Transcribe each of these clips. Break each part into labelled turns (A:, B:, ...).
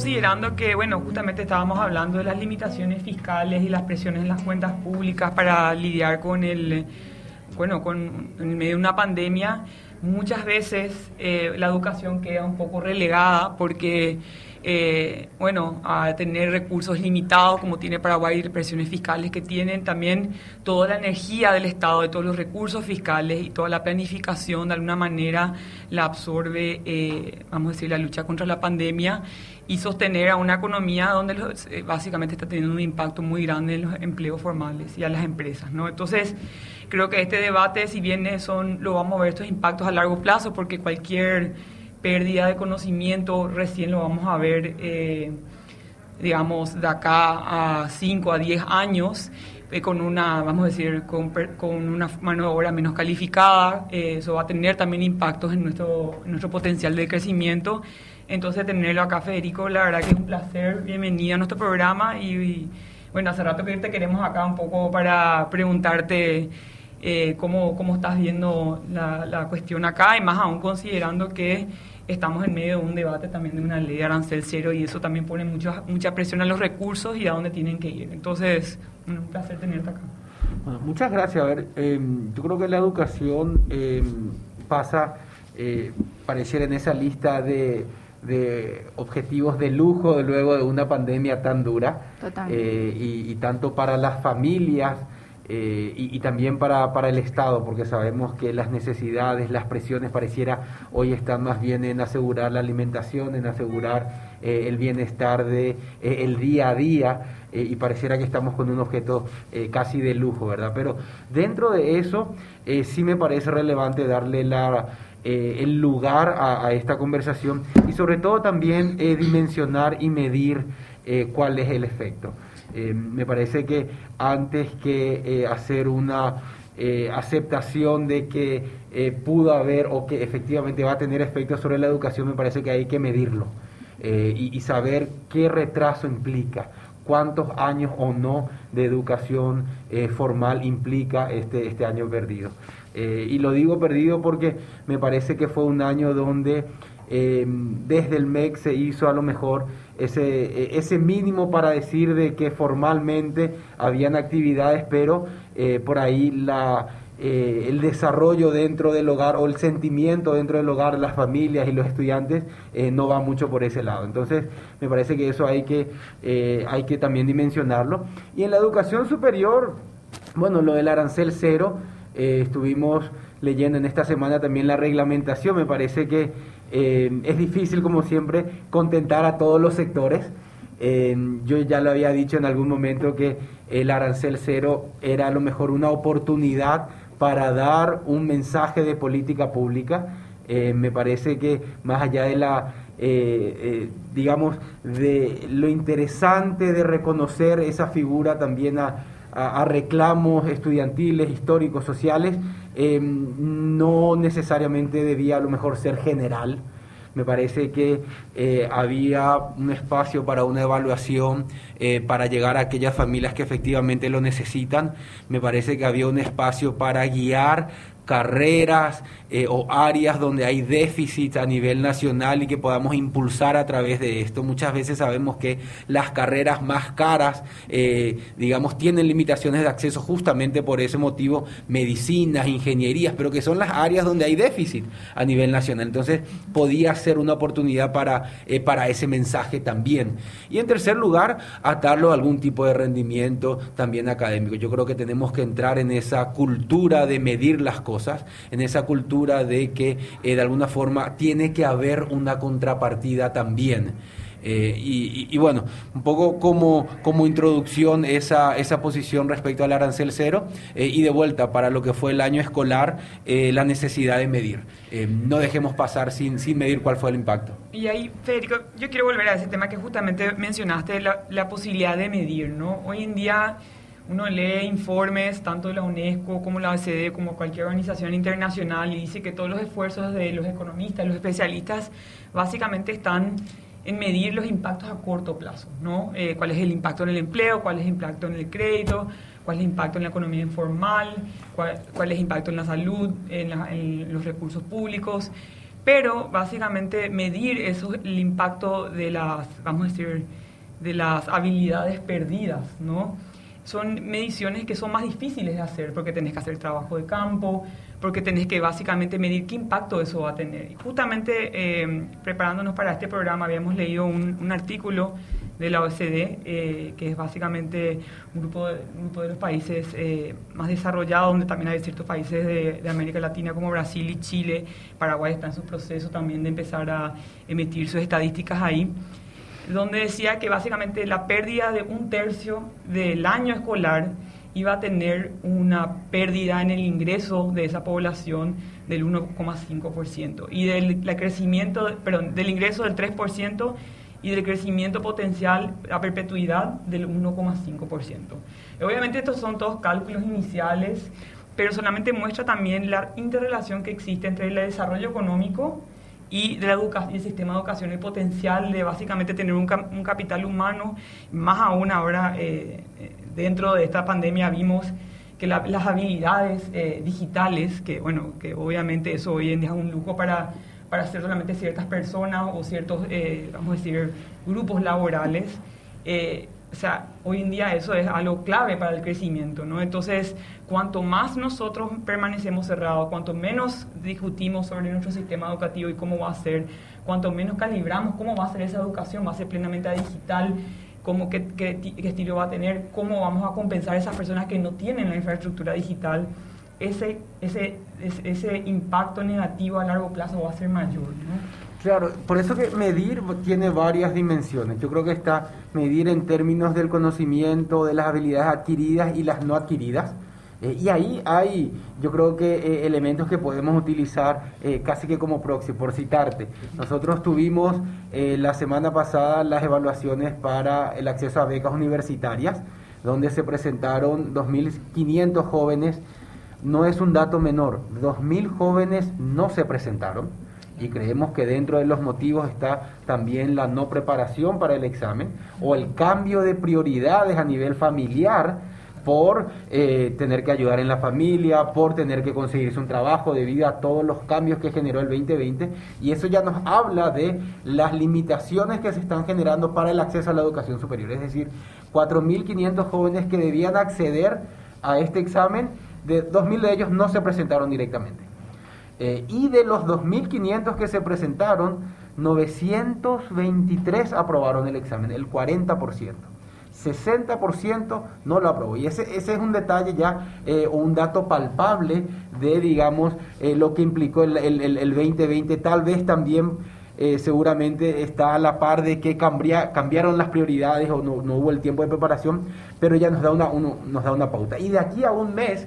A: considerando que, bueno, justamente estábamos hablando de las limitaciones fiscales y las presiones en las cuentas públicas para lidiar con el, bueno, con en medio de una pandemia, muchas veces eh, la educación queda un poco relegada porque eh, bueno, a tener recursos limitados como tiene Paraguay y presiones fiscales que tienen, también toda la energía del Estado, de todos los recursos fiscales y toda la planificación de alguna manera la absorbe, eh, vamos a decir, la lucha contra la pandemia y sostener a una economía donde eh, básicamente está teniendo un impacto muy grande en los empleos formales y a las empresas, ¿no? Entonces, creo que este debate, si bien son, lo vamos a ver estos impactos a largo plazo, porque cualquier pérdida de conocimiento recién lo vamos a ver, eh, digamos, de acá a 5 a 10 años, eh, con una, vamos a decir, con, una mano de obra menos calificada. Eh, eso va a tener también impactos en nuestro, nuestro potencial de crecimiento. Entonces, tenerlo acá, Federico, la verdad que es un placer. Bienvenida a nuestro programa. Y, bueno, hace rato que te queremos acá un poco para preguntarte. cómo, cómo, estás viendo la, la, cuestión acá y más aún considerando que estamos en medio de un debate también de una ley de arancel cero y eso también pone mucha mucha presión a los recursos y a dónde tienen que ir. Entonces, un placer tenerte acá.
B: muchas gracias. A ver, em, yo creo que la educación em, pasa, eh, pareciera en esa lista de, de objetivos de lujo luego de una pandemia tan dura eh, y, y tanto para las familias eh, y, también para, para, el Estado, porque sabemos que las necesidades, las presiones pareciera hoy están más bien en asegurar la alimentación, en asegurar eh, el bienestar de el día a día y pareciera que estamos con un objeto casi de lujo, ¿verdad? Pero dentro de eso sí me parece relevante darle la, el lugar a, esta conversación y sobre todo también dimensionar y medir cuál es el efecto. Eh, me parece que antes que eh, hacer una eh, aceptación de que pudo haber o que efectivamente va a tener efectos sobre la educación, me parece que hay que medirlo y, saber qué retraso implica cuántos años o no de educación formal implica este, este año perdido. Y lo digo perdido porque me parece que fue un año donde desde el MEC se hizo a lo mejor ese, e, ese mínimo para decir de que formalmente habían actividades, pero eh, por ahí la, eh, el desarrollo dentro del hogar o el sentimiento dentro del hogar, las familias y los estudiantes, eh, no va mucho por ese lado. Entonces, me parece que eso hay que, hay que también dimensionarlo. Y en la educación superior, bueno, lo del arancel cero, estuvimos leyendo en esta semana también la reglamentación, me parece que eh, es difícil, como siempre, contentar a todos los sectores. Eh, yo ya lo había dicho en algún momento que el arancel cero era a lo mejor una oportunidad para dar un mensaje de política pública. Eh, me parece que más allá de la, digamos, de lo interesante de reconocer esa figura también a, a, reclamos estudiantiles, históricos, sociales, em, no necesariamente debía a lo mejor ser general. Me parece que eh, había un espacio para una evaluación eh, para llegar a aquellas familias que efectivamente lo necesitan. Me parece que había un espacio para guiar carreras eh, o áreas donde hay déficit a nivel nacional y que podamos impulsar a través de esto. Muchas veces sabemos que las carreras más caras, eh, digamos, tienen limitaciones de acceso justamente por ese motivo, medicinas, ingenierías, pero que son las áreas donde hay déficit a nivel nacional. Entonces, podía ser una oportunidad para, eh, para ese mensaje también. Y en tercer lugar, atarlo a algún tipo de rendimiento también académico. Yo creo que tenemos que entrar en esa cultura de medir las cosas en esa cultura de que eh, de alguna forma tiene que haber una contrapartida también. Eh, y, bueno, un poco como, como introducción esa, esa posición respecto al arancel cero eh, y de vuelta para lo que fue el año escolar, la necesidad de medir. no dejemos pasar sin, sin medir cuál fue el impacto.
A: Y ahí, Federico, yo quiero volver a ese tema que justamente mencionaste, la, la posibilidad de medir, ¿no? Hoy en día uno lee informes tanto de la UNESCO como la OECD, como cualquier organización internacional, y dice que todos los esfuerzos de los economistas, los especialistas, básicamente están en medir los impactos a corto plazo, ¿no? Eh, ¿Cuál es el impacto en el empleo? ¿Cuál es el impacto en el crédito? ¿Cuál es el impacto en la economía informal? ¿Cuál, es el impacto en la salud? En, en los recursos públicos? pero básicamente medir eso, el impacto de las, vamos a decir, de las habilidades perdidas, ¿no? Son mediciones que son más difíciles de hacer porque tenés que hacer trabajo de campo, porque tenés que básicamente medir qué impacto eso va a tener. Y justamente eh, preparándonos para este programa habíamos leído un, artículo de la OECD, eh, que es básicamente un grupo de, grupo de los países eh, más desarrollados, donde también hay ciertos países de, de, América Latina como Brasil y Chile. Paraguay está en su proceso también de empezar a emitir sus estadísticas ahí donde decía que básicamente la pérdida de un tercio del año escolar iba a tener una pérdida en el ingreso de esa población del 1,5% y del crecimiento, perdón, del ingreso del 3% y del crecimiento potencial a perpetuidad del 1,5%. Obviamente estos son todos cálculos iniciales, pero solamente muestra también la interrelación que existe entre el desarrollo económico y de la educación, el sistema de educación, el potencial de básicamente tener un, un capital humano, más aún ahora eh, eh, dentro de esta pandemia vimos que las habilidades eh, digitales, que bueno, que obviamente eso hoy en día es un lujo para, para hacer solamente ciertas personas o ciertos, vamos a decir, grupos laborales, o sea, hoy en día eso es algo clave para el crecimiento, ¿no? Entonces, cuanto más nosotros permanecemos cerrados, cuanto menos discutimos sobre nuestro sistema educativo y cómo va a ser, cuanto menos calibramos cómo va a ser esa educación, va a ser plenamente digital, cómo, qué, qué, estilo va a tener, cómo vamos a compensar a esas personas que no tienen la infraestructura digital, ese, ese, ese impacto negativo a largo plazo va a ser mayor, ¿no?
B: Claro, por eso que medir tiene varias dimensiones. Yo creo que está medir en términos del conocimiento, de las habilidades adquiridas y las no adquiridas. Eh, y ahí hay, yo creo que eh, elementos que podemos utilizar eh, casi que como proxy, por citarte. Nosotros tuvimos la semana pasada las evaluaciones para el acceso a becas universitarias, donde se presentaron 2.500 jóvenes. No es un dato menor, 2.000 jóvenes no se presentaron y creemos que dentro de los motivos está también la no preparación para el examen o el cambio de prioridades a nivel familiar por eh, tener que ayudar en la familia, por tener que conseguirse un trabajo debido a todos los cambios que generó el 2020 y eso ya nos habla de las limitaciones que se están generando para el acceso a la educación superior, es decir, 4.500 jóvenes que debían acceder a este examen, de 2.000 de ellos no se presentaron directamente. Eh, y de los 2.500 que se presentaron, 923 aprobaron el examen, el 40%. 60% no lo aprobó. Y ese, ese es un detalle ya, eh, un dato palpable de, digamos, eh, lo que implicó el, el, el, 2020. Tal vez también seguramente está a la par de que cambiaron las prioridades o no, no, hubo el tiempo de preparación, pero ya nos da, una, nos da una pauta. Y de aquí a un mes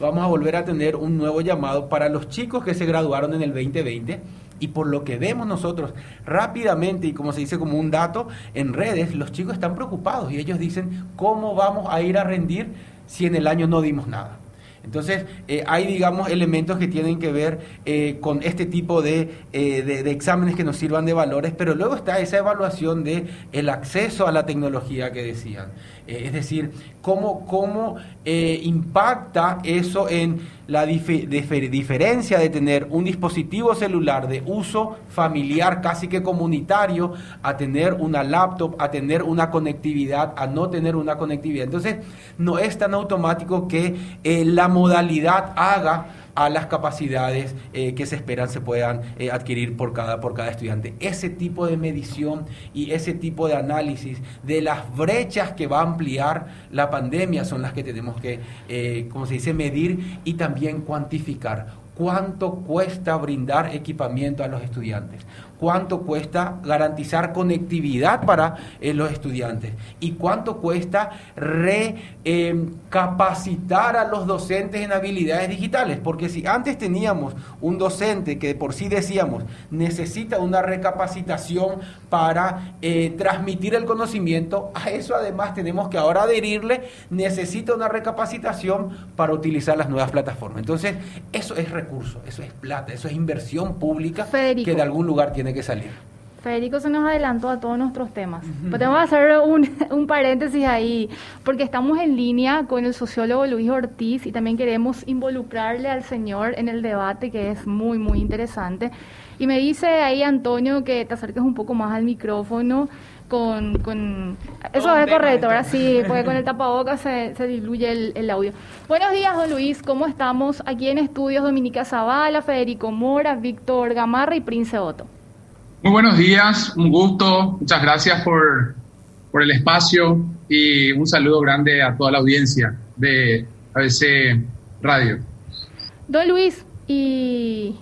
B: vamos a volver a tener un nuevo llamado para los chicos que se graduaron en el 2020. Y por lo que vemos nosotros rápidamente, y como se dice como un dato en redes, los chicos están preocupados y ellos dicen, ¿cómo vamos a ir a rendir si en el año no dimos nada? Entonces, eh, hay, digamos, elementos que tienen que ver eh, con este tipo eh, de, de, exámenes que nos sirvan de valores, pero luego está esa evaluación de el acceso a la tecnología que decían. es decir, cómo, cómo impacta eso en la diferencia de tener un dispositivo celular de uso familiar casi que comunitario a tener una laptop, a tener una conectividad, a no tener una conectividad. Entonces, no es tan automático que eh, la modalidad haga a las capacidades eh, que se esperan se puedan eh, adquirir por cada, por cada estudiante. Ese tipo de medición y ese tipo de análisis de las brechas que va a ampliar la pandemia son las que tenemos que, eh, como se dice, medir y también cuantificar cuánto cuesta brindar equipamiento a los estudiantes, cuánto cuesta garantizar conectividad para eh, los estudiantes y cuánto cuesta recapacitar a los docentes en habilidades digitales. Porque si antes teníamos un docente que por sí decíamos necesita una recapacitación para eh, transmitir el conocimiento, a eso además tenemos que ahora adherirle, necesita una recapacitación para utilizar las nuevas plataformas. Entonces, eso es recurso, eso es plata, eso es inversión pública que de algún lugar tiene que salir.
C: Federico se nos adelantó a todos nuestros temas. Pero tengo que hacer un, un, paréntesis ahí, porque estamos en línea con el sociólogo Luis Ortiz y también queremos involucrarle al señor en el debate que es muy, muy interesante. Y me dice ahí Antonio que te acerques un poco más al micrófono con... con... Eso es correcto, ahora sí, porque con el tapabocas se, se diluye el, el, audio. Buenos días, don Luis, ¿cómo estamos? Aquí en estudios Dominica Zavala, Federico Mora, Víctor Gamarra y Prince Otto.
D: Muy buenos días, un gusto, muchas gracias por, por el espacio y un saludo grande a toda la audiencia de ABC Radio.
C: Don Luis, y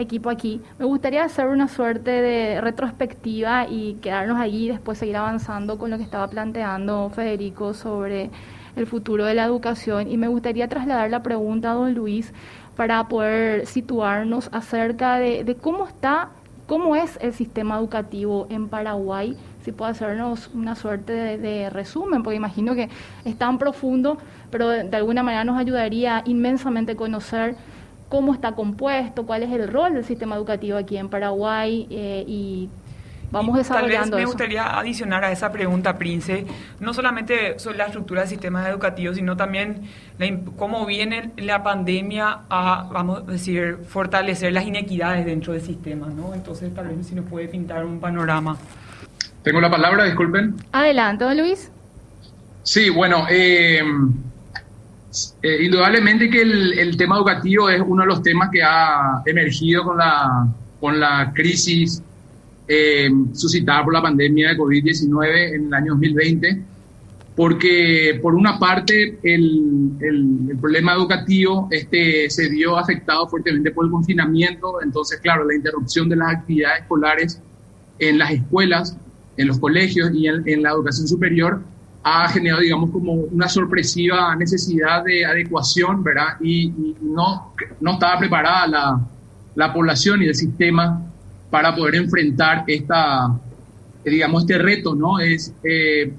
C: equipo aquí. Me gustaría hacer una suerte de retrospectiva y quedarnos allí y después seguir avanzando con lo que estaba planteando Federico sobre el futuro de la educación. Y me gustaría trasladar la pregunta a don Luis para poder situarnos acerca de, de cómo está, cómo es el sistema educativo en Paraguay. Si puede hacernos una suerte de, resumen, porque imagino que es tan profundo, pero de, de alguna manera nos ayudaría inmensamente conocer cómo está compuesto, cuál es el rol del sistema educativo aquí en Paraguay eh, y vamos desarrollando
A: Tal vez me
C: eso.
A: gustaría adicionar a esa pregunta, Prince, no solamente sobre la estructura del sistema educativo, sino también la, cómo viene la pandemia a, vamos a decir, fortalecer las inequidades dentro del sistema, ¿no? Entonces, tal vez si nos puede pintar un panorama.
D: Tengo la palabra, disculpen.
C: Adelante, don Luis.
D: Sí, bueno, eh, eh, indudablemente que el, tema educativo es uno de los temas que ha emergido con la, con la crisis eh, suscitada por la pandemia de COVID-19 en el año 2020, porque por una parte el, el, problema educativo este, se vio afectado fuertemente por el confinamiento, entonces claro, la interrupción de las actividades escolares en las escuelas, en los colegios y en la educación superior ha generado, digamos, como una sorpresiva necesidad de adecuación, ¿verdad? Y, y no, no estaba preparada la, la, población y el sistema para poder enfrentar esta, digamos, este reto, ¿no? Es, eh,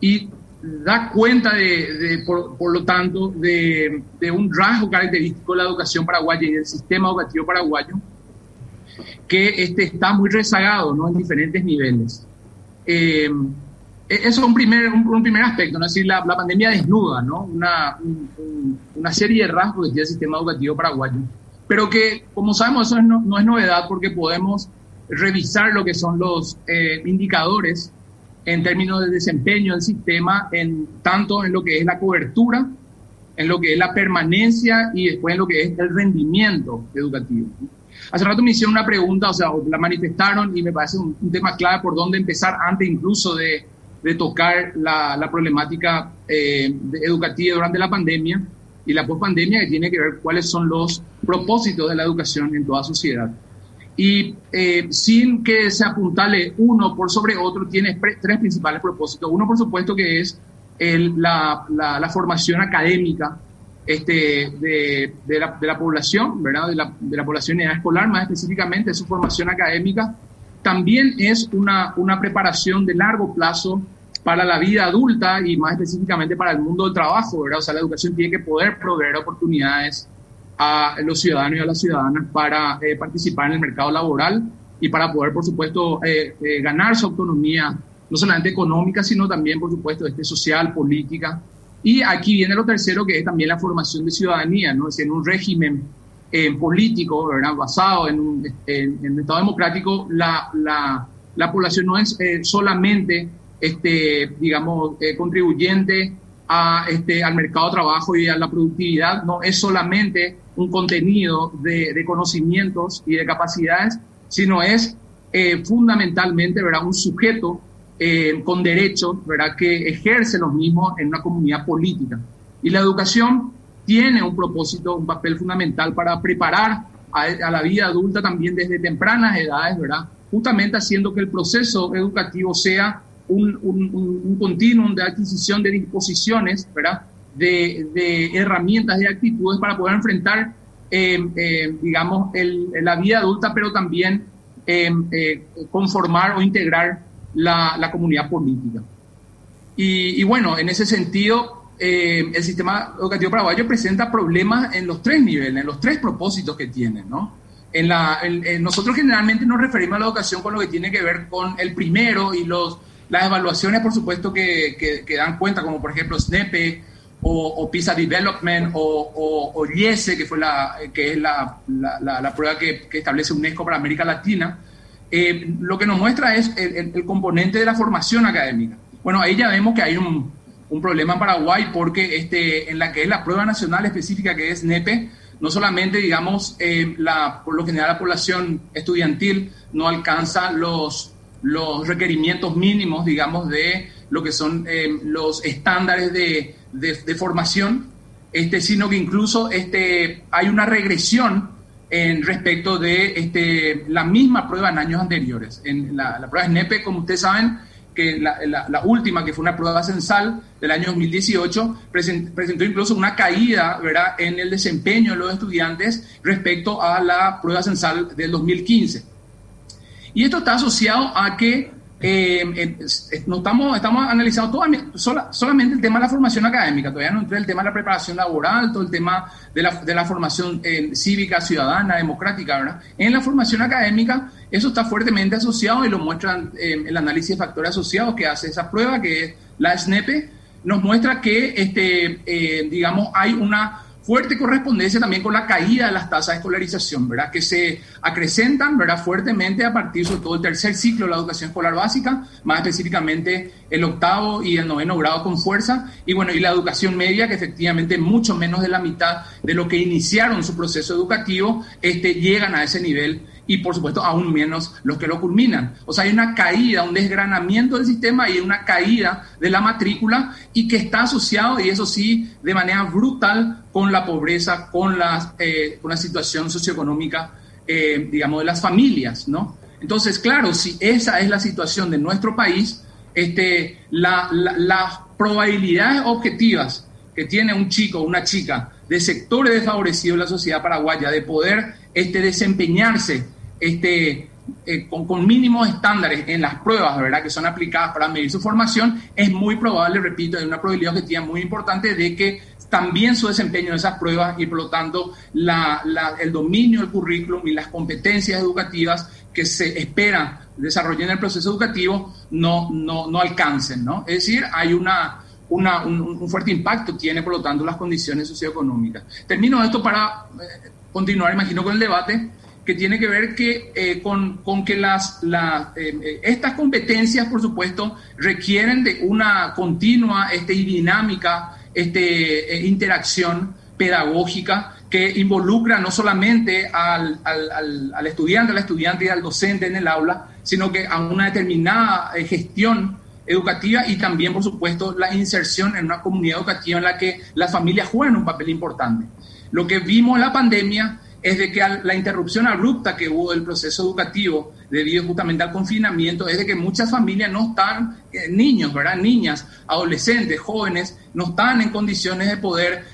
D: y da cuenta, de, de por, por, lo tanto, de, de, un rasgo característico de la educación paraguaya y del sistema educativo paraguayo, que este está muy rezagado, ¿no? En diferentes niveles. Eh, eso es un primer, un, un primer aspecto, ¿no? es decir, la, la pandemia desnuda ¿no? una, un, una serie de rasgos que tiene el sistema educativo paraguayo, pero que, como sabemos, eso no, no es novedad porque podemos revisar lo que son los eh, indicadores en términos de desempeño del sistema, en, tanto en lo que es la cobertura, en lo que es la permanencia y después en lo que es el rendimiento educativo. Hace rato me hicieron una pregunta, o sea, la manifestaron y me parece un, un tema clave por dónde empezar antes incluso de, de tocar la, la problemática eh, educativa durante la pandemia y la pospandemia que tiene que ver cuáles son los propósitos de la educación en toda sociedad. Y eh, sin que se apuntale uno por sobre otro, tiene tres principales propósitos. Uno, por supuesto, que es el, la, la, la, formación académica este, de, de, la, de, la, población, ¿verdad? De la, de la población en edad escolar, más específicamente su formación académica. También es una, una preparación de largo plazo para la vida adulta y más específicamente para el mundo del trabajo, ¿verdad? O sea, la educación tiene que poder proveer oportunidades a los ciudadanos y a las ciudadanas para eh, participar en el mercado laboral y para poder, por supuesto, eh, eh, ganar su autonomía, no solamente económica, sino también, por supuesto, este, social, política. Y aquí viene lo tercero, que es también la formación de ciudadanía, ¿no? Es en un régimen político, ¿verdad? Basado en un, en, en un Estado democrático, la, la, la población no es solamente este, digamos, eh, contribuyente a, este, al mercado de trabajo y a la productividad, no es solamente un contenido de, de conocimientos y de capacidades, sino es eh, fundamentalmente ¿verdad? un sujeto eh, con derechos ¿verdad? que ejerce los mismos en una comunidad política. Y la educación tiene un propósito, un papel fundamental para preparar a, a la vida adulta también desde tempranas edades, ¿verdad? justamente haciendo que el proceso educativo sea un, un, un, continuum de adquisición de disposiciones, ¿verdad? De, de herramientas, de actitudes para poder enfrentar, eh, eh, digamos, el, la vida adulta, pero también eh, conformar o integrar la, la comunidad política. Y, y, bueno, en ese sentido, el sistema educativo paraguayo presenta problemas en los tres niveles, en los tres propósitos que tiene, ¿no? En la, en, en nosotros generalmente nos referimos a la educación con lo que tiene que ver con el primero y los las evaluaciones, por supuesto, que, que, que, dan cuenta, como por ejemplo SNEPE o, PISA Development o, o, IESE, que, fue la, que es la, la, prueba que, que, establece UNESCO para América Latina, eh, lo que nos muestra es el, componente de la formación académica. Bueno, ahí ya vemos que hay un, un problema en Paraguay porque este, en la que es la prueba nacional específica que es NEPE, no solamente, digamos, eh, la, por lo general la población estudiantil no alcanza los, los requerimientos mínimos, digamos, de lo que son eh, los estándares de, de, formación, este, sino que incluso este, hay una regresión en respecto de este, la misma prueba en años anteriores. En la, la prueba SNEPE, como ustedes saben, que la, última, que fue una prueba censal del año 2018, presentó incluso una caída ¿verdad? en el desempeño de los estudiantes respecto a la prueba censal del 2015. Y esto está asociado a que eh, no estamos, estamos analizando todo, solamente el tema de la formación académica, todavía no entré el tema de la preparación laboral, todo el tema de la, de la formación eh, cívica, ciudadana, democrática, ¿verdad? En la formación académica, eso está fuertemente asociado y lo muestran eh, el análisis de factores asociados que hace esa prueba, que es la SNEPE, nos muestra que, este, eh, digamos, hay una fuerte correspondencia también con la caída de las tasas de escolarización, ¿verdad? Que se acrecentan, ¿verdad? Fuertemente a partir sobre todo el tercer ciclo de la educación escolar básica, más específicamente el octavo y el noveno grado con fuerza, y bueno, y la educación media, que efectivamente mucho menos de la mitad de lo que iniciaron su proceso educativo, este, llegan a ese nivel y por supuesto aún menos los que lo culminan. O sea, hay una caída, un desgranamiento del sistema y una caída de la matrícula y que está asociado, y eso sí, de manera brutal con la pobreza, con la, eh, con la situación socioeconómica, eh, digamos, de las familias, ¿no? Entonces, claro, si esa es la situación de nuestro país, este, la, las probabilidades objetivas que tiene un chico o una chica de sectores desfavorecidos de la sociedad paraguaya de poder este, desempeñarse este, eh, con, mínimos estándares en las pruebas ¿verdad? que son aplicadas para medir su formación, es muy probable, repito, hay una probabilidad objetiva muy importante de que también su desempeño en esas pruebas y por lo tanto el dominio del currículum y las competencias educativas que se esperan desarrollar en el proceso educativo no, no, no alcancen. ¿no? Es decir, hay una, una un, fuerte impacto, tiene por lo tanto las condiciones socioeconómicas. Termino esto para eh, continuar, imagino, con el debate que tiene que ver que, eh, con, con, que las, eh, eh, estas competencias, por supuesto, requieren de una continua este, y dinámica este, interacción pedagógica que involucra no solamente al, al, al, estudiante, al estudiante y al docente en el aula, sino que a una determinada gestión educativa y también, por supuesto, la inserción en una comunidad educativa en la que las familias juegan un papel importante. Lo que vimos en la pandemia es de que la interrupción abrupta que hubo del proceso educativo debido justamente al confinamiento es de que muchas familias no están, eh, niños, ¿verdad? Niñas, adolescentes, jóvenes, no están en condiciones de poder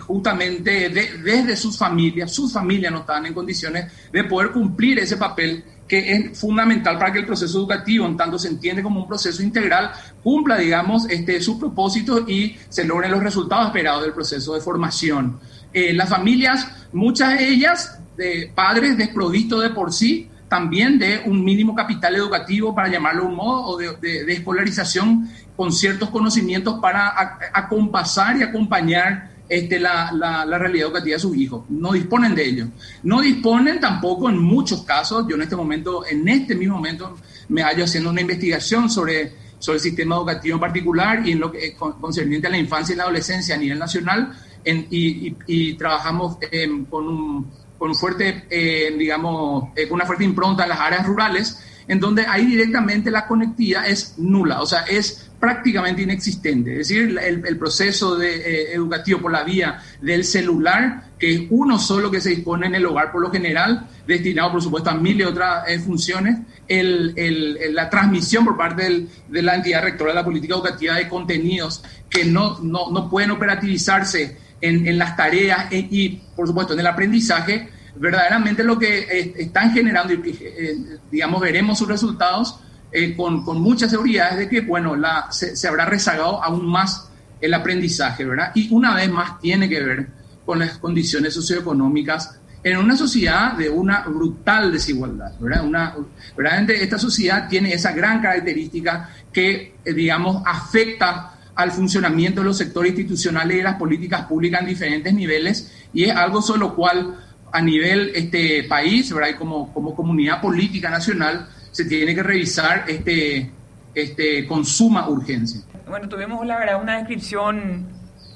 D: justamente desde sus familias, sus familias no están en condiciones de poder cumplir ese papel que es fundamental para que el proceso educativo, en tanto se entiende como un proceso integral, cumpla, digamos, este, sus propósitos y se logren los resultados esperados del proceso de formación. Eh, las familias, muchas de ellas, de padres desprovistos de por sí, también de un mínimo capital educativo, para llamarlo de un modo, o de, escolarización con ciertos conocimientos para acompasar y acompañar este, la, la, realidad educativa de sus hijos. No disponen de ello. No disponen tampoco en muchos casos, yo en este momento, en este mismo momento, me hallo haciendo una investigación sobre, sobre el sistema educativo en particular y en lo que concerniente a la infancia y la adolescencia a nivel nacional, y, trabajamos em, con, un, con fuerte, eh, digamos, eh, con una fuerte impronta en las áreas rurales, en donde ahí directamente la conectividad es nula, o sea, es prácticamente inexistente. Es decir, el, proceso de, eh, educativo por la vía del celular, que es uno solo que se dispone en el hogar por lo general, destinado por supuesto a mil y otras funciones, el, la transmisión por parte de la entidad rectora de la política educativa de contenidos que no, no, no pueden operativizarse en, las tareas y, por supuesto, en el aprendizaje, verdaderamente lo que eh, están generando, y eh, digamos, veremos sus resultados eh, con, con, mucha seguridad, es de que, bueno, la, se, habrá rezagado aún más el aprendizaje, ¿verdad? Y una vez más tiene que ver con las condiciones socioeconómicas en una sociedad de una brutal desigualdad, ¿verdad? Una, verdaderamente esta sociedad tiene esa gran característica que, digamos, afecta al funcionamiento de los sectores institucionales y de las políticas públicas en diferentes niveles y es algo sobre lo cual a nivel este país, ¿verdad? Y como, como comunidad política nacional se tiene que revisar este, este, con suma urgencia.
A: Bueno, tuvimos la verdad una descripción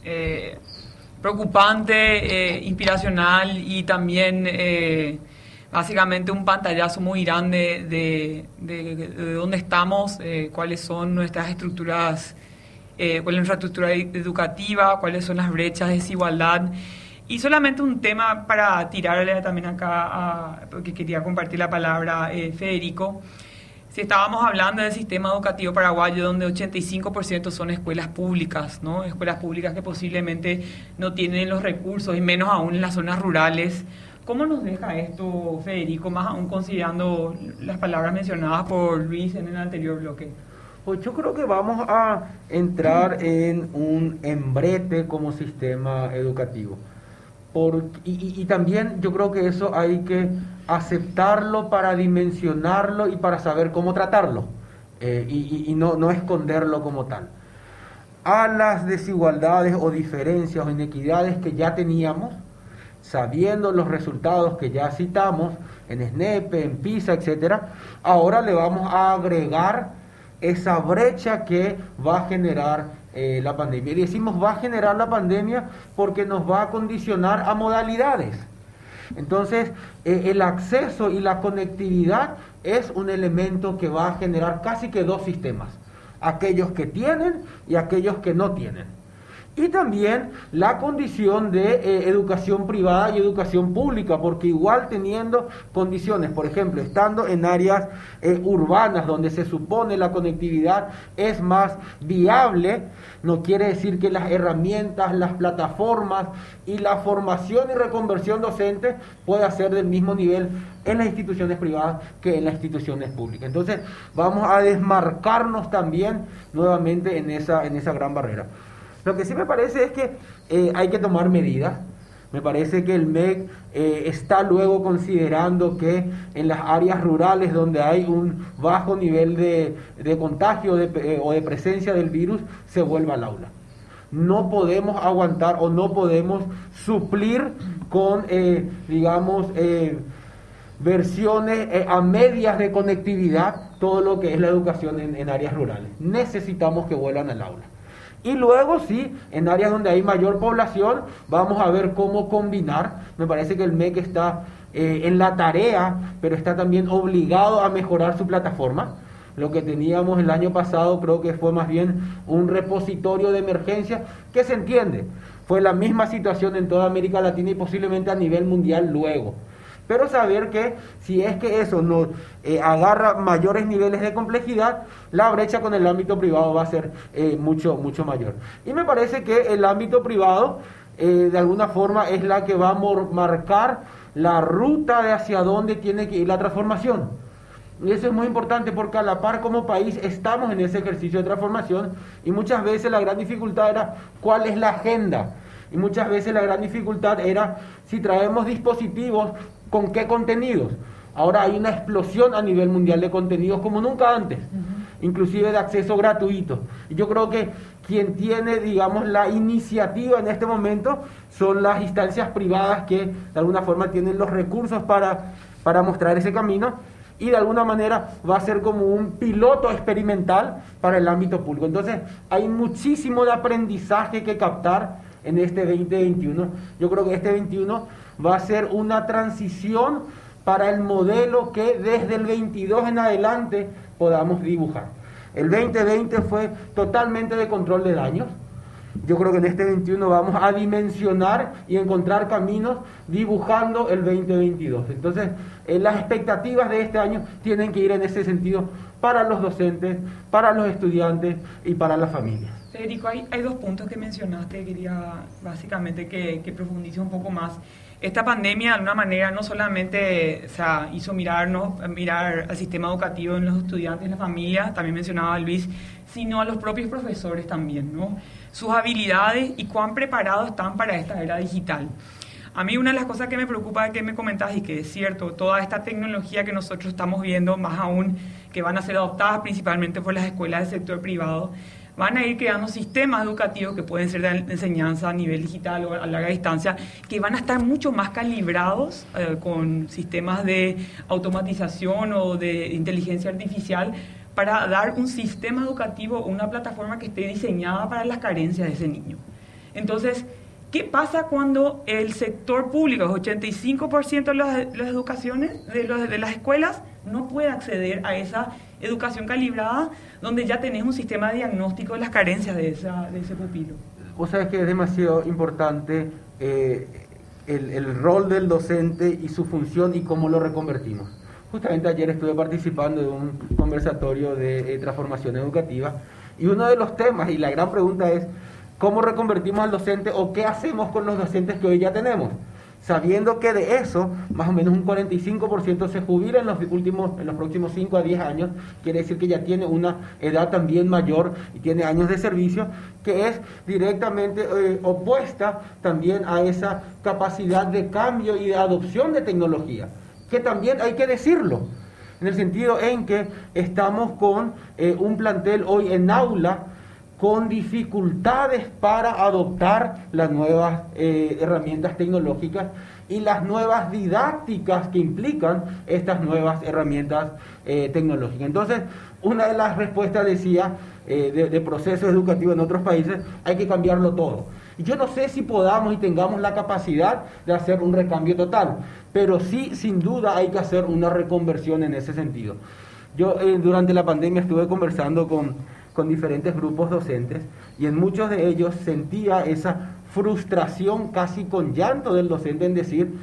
A: eh, preocupante, eh, inspiracional y también eh, básicamente un pantallazo muy grande de, de, dónde estamos, cuáles son nuestras estructuras, cuál es nuestra estructura educativa, cuáles son las brechas de desigualdad. Y solamente un tema para tirarle también acá, porque quería compartir la palabra Federico. Si estábamos hablando del sistema educativo paraguayo, donde 85% son escuelas públicas, ¿no? escuelas públicas que posiblemente no tienen los recursos, y menos aún en las zonas rurales. ¿Cómo nos deja esto, Federico, más aún considerando las palabras mencionadas por Luis en el anterior bloque?
B: Pues yo creo que vamos a entrar en un embrete como sistema educativo. Por, y, también yo creo que eso hay que aceptarlo para dimensionarlo y para saber cómo tratarlo eh, y, no, no, esconderlo como tal. A las desigualdades o diferencias o inequidades que ya teníamos, sabiendo los resultados que ya citamos en SNEPE, en PISA, etcétera, ahora le vamos a agregar esa brecha que va a generar eh, la pandemia. Y decimos va a generar la pandemia porque nos va a condicionar a modalidades. Entonces, eh, el acceso y la conectividad es un elemento que va a generar casi que dos sistemas, aquellos que tienen y aquellos que no tienen y también la condición de eh, educación privada y educación pública, porque igual teniendo condiciones, por ejemplo, estando en áreas eh, urbanas donde se supone la conectividad es más viable, no quiere decir que las herramientas, las plataformas y la formación y reconversión docente pueda ser del mismo nivel en las instituciones privadas que en las instituciones públicas. Entonces, vamos a desmarcarnos también nuevamente en esa, en esa gran barrera. Lo que sí me parece es que eh, hay que tomar medidas. Me parece que el MEC eh, está luego considerando que en las áreas rurales donde hay un bajo nivel de, contagio eh, o de presencia del virus, se vuelva al aula. No podemos aguantar o no podemos suplir con, digamos, versiones a medias de conectividad todo lo que es la educación en áreas rurales. Necesitamos que vuelvan al aula. Y luego sí, en áreas donde hay mayor población, vamos a ver cómo combinar. Me parece que el MEC está eh, en la tarea, pero está también obligado a mejorar su plataforma. Lo que teníamos el año pasado creo que fue más bien un repositorio de emergencia que se entiende. Fue la misma situación en toda América Latina y posiblemente a nivel mundial luego pero saber que si es que eso nos eh, agarra mayores niveles de complejidad, la brecha con el ámbito privado va a ser eh, mucho, mucho mayor. Y me parece que el ámbito privado, eh, de alguna forma, es la que va a marcar la ruta de hacia dónde tiene que ir la transformación. Y eso es muy importante porque a la par como país estamos en ese ejercicio de transformación y muchas veces la gran dificultad era cuál es la agenda. Y muchas veces la gran dificultad era si traemos dispositivos ¿Con qué contenidos? Ahora hay una explosión a nivel mundial de contenidos como nunca antes, inclusive de acceso gratuito. Y yo creo que quien tiene, digamos, la iniciativa en este momento son las instancias privadas que de alguna forma tienen los recursos para, para mostrar ese camino y de alguna manera va a ser como un piloto experimental para el ámbito público. Entonces hay muchísimo de aprendizaje que captar en este 2021. Yo creo que este 21 va a ser una transición para el modelo que desde el 22 en adelante podamos dibujar. El 2020 fue totalmente de control de daños. Yo creo que en este 21 vamos a dimensionar y encontrar caminos dibujando el 2022. Entonces, eh, las expectativas de este año tienen que ir en ese sentido para los docentes, para los estudiantes y para las familias.
A: Federico, hay, hay dos puntos que mencionaste, quería básicamente que, que profundice un poco más esta pandemia de alguna manera no solamente o hizo mirarnos, mirar al sistema educativo en los estudiantes, en las familias, también mencionaba Luis, sino a los propios profesores también, ¿no? Sus habilidades y cuán preparados están para esta era digital. A mí una de las cosas que me preocupa de que me comentas y que es cierto, toda esta tecnología que nosotros estamos viendo, más aún que van a ser adoptadas principalmente por las escuelas del sector privado, van a ir creando sistemas educativos que pueden ser de enseñanza a nivel digital o a larga distancia, que van a estar mucho más calibrados eh, con sistemas de automatización o de inteligencia artificial para dar un sistema educativo, una plataforma que esté diseñada para las carencias de ese niño. Entonces, ¿qué pasa cuando el sector público, el 85% de las, educaciones, de, de las escuelas, no puede acceder a esa educación calibrada donde ya tenés un sistema de diagnóstico de las carencias de, esa, de ese pupilo.
B: Vos sabés que es demasiado importante eh, el, el, rol del docente y su función y cómo lo reconvertimos. Justamente ayer estuve participando de un conversatorio de eh, transformación educativa y uno de los temas y la gran pregunta es cómo reconvertimos al docente o qué hacemos con los docentes que hoy ya tenemos sabiendo que de eso, más o menos un 45% se jubila en los, últimos, en los próximos 5 a 10 años, quiere decir que ya tiene una edad también mayor y tiene años de servicio, que es directamente eh, opuesta también a esa capacidad de cambio y de adopción de tecnología, que también hay que decirlo, en el sentido en que estamos con eh, un plantel hoy en aula, con dificultades para adoptar las nuevas eh, herramientas tecnológicas y las nuevas didácticas que implican estas nuevas herramientas eh, tecnológicas. Entonces, una de las respuestas decía eh, de, de, procesos educativos en otros países, hay que cambiarlo todo. Y yo no sé si podamos y tengamos la capacidad de hacer un recambio total, pero sí, sin duda, hay que hacer una reconversión en ese sentido. Yo durante la pandemia estuve conversando con con diferentes grupos docentes y en muchos de ellos sentía esa frustración casi con llanto del docente en decir,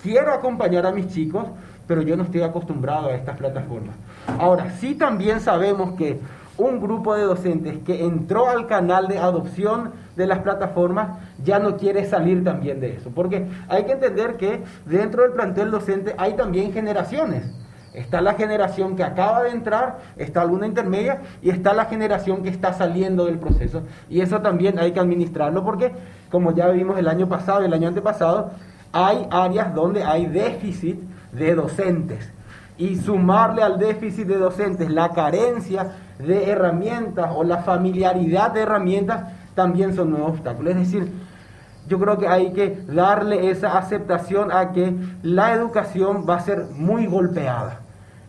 B: quiero acompañar a mis chicos, pero yo no estoy acostumbrado a estas plataformas. Ahora, sí también sabemos que un grupo de docentes que entró al canal de adopción de las plataformas ya no quiere salir también de eso, porque hay que entender que dentro del plantel docente hay también generaciones. Está la generación que acaba de entrar, está alguna intermedia y está la generación que está saliendo del proceso. Y eso también hay que administrarlo porque, como ya vimos el año pasado y el año antepasado, hay áreas donde hay déficit de docentes. Y sumarle al déficit de docentes la carencia de herramientas o la familiaridad de herramientas también son nuevos obstáculos. Es decir, yo creo que hay que darle esa aceptación a que la educación va a ser muy golpeada.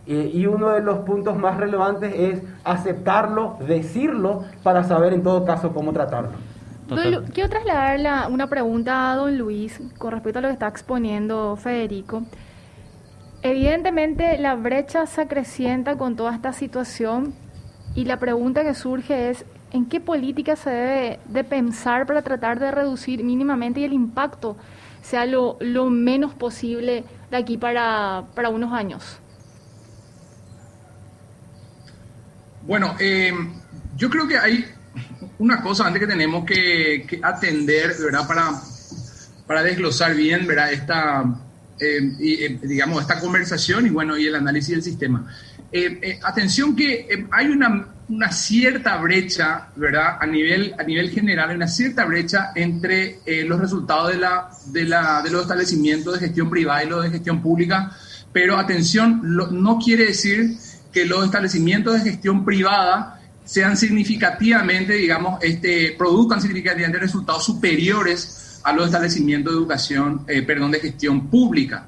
B: Eh, y uno de los puntos más relevantes es aceptarlo, decirlo, para saber en todo caso cómo tratarlo.
C: quiero trasladar una pregunta a don Luis con respecto a lo que está exponiendo Federico. Evidentemente la brecha se acrecienta con toda esta situación y la pregunta que surge es, en qué política se debe de pensar para tratar de reducir mínimamente y el impacto sea lo, menos posible de aquí para, unos años.
D: Bueno, eh, yo creo que hay una cosa antes que tenemos que, atender, ¿verdad? Para, para desglosar bien, ¿verdad? Esta, eh, eh, digamos, esta conversación y bueno, y el análisis del sistema. atención que hay una una cierta brecha, ¿verdad? A nivel, a nivel general, una cierta brecha entre eh, los resultados de, la, de, la, de los establecimientos de gestión privada y los de gestión pública. Pero atención, no quiere decir que los establecimientos de gestión privada sean significativamente, digamos, este, produzcan significativamente resultados superiores a los establecimientos de educación, eh, perdón, de gestión pública.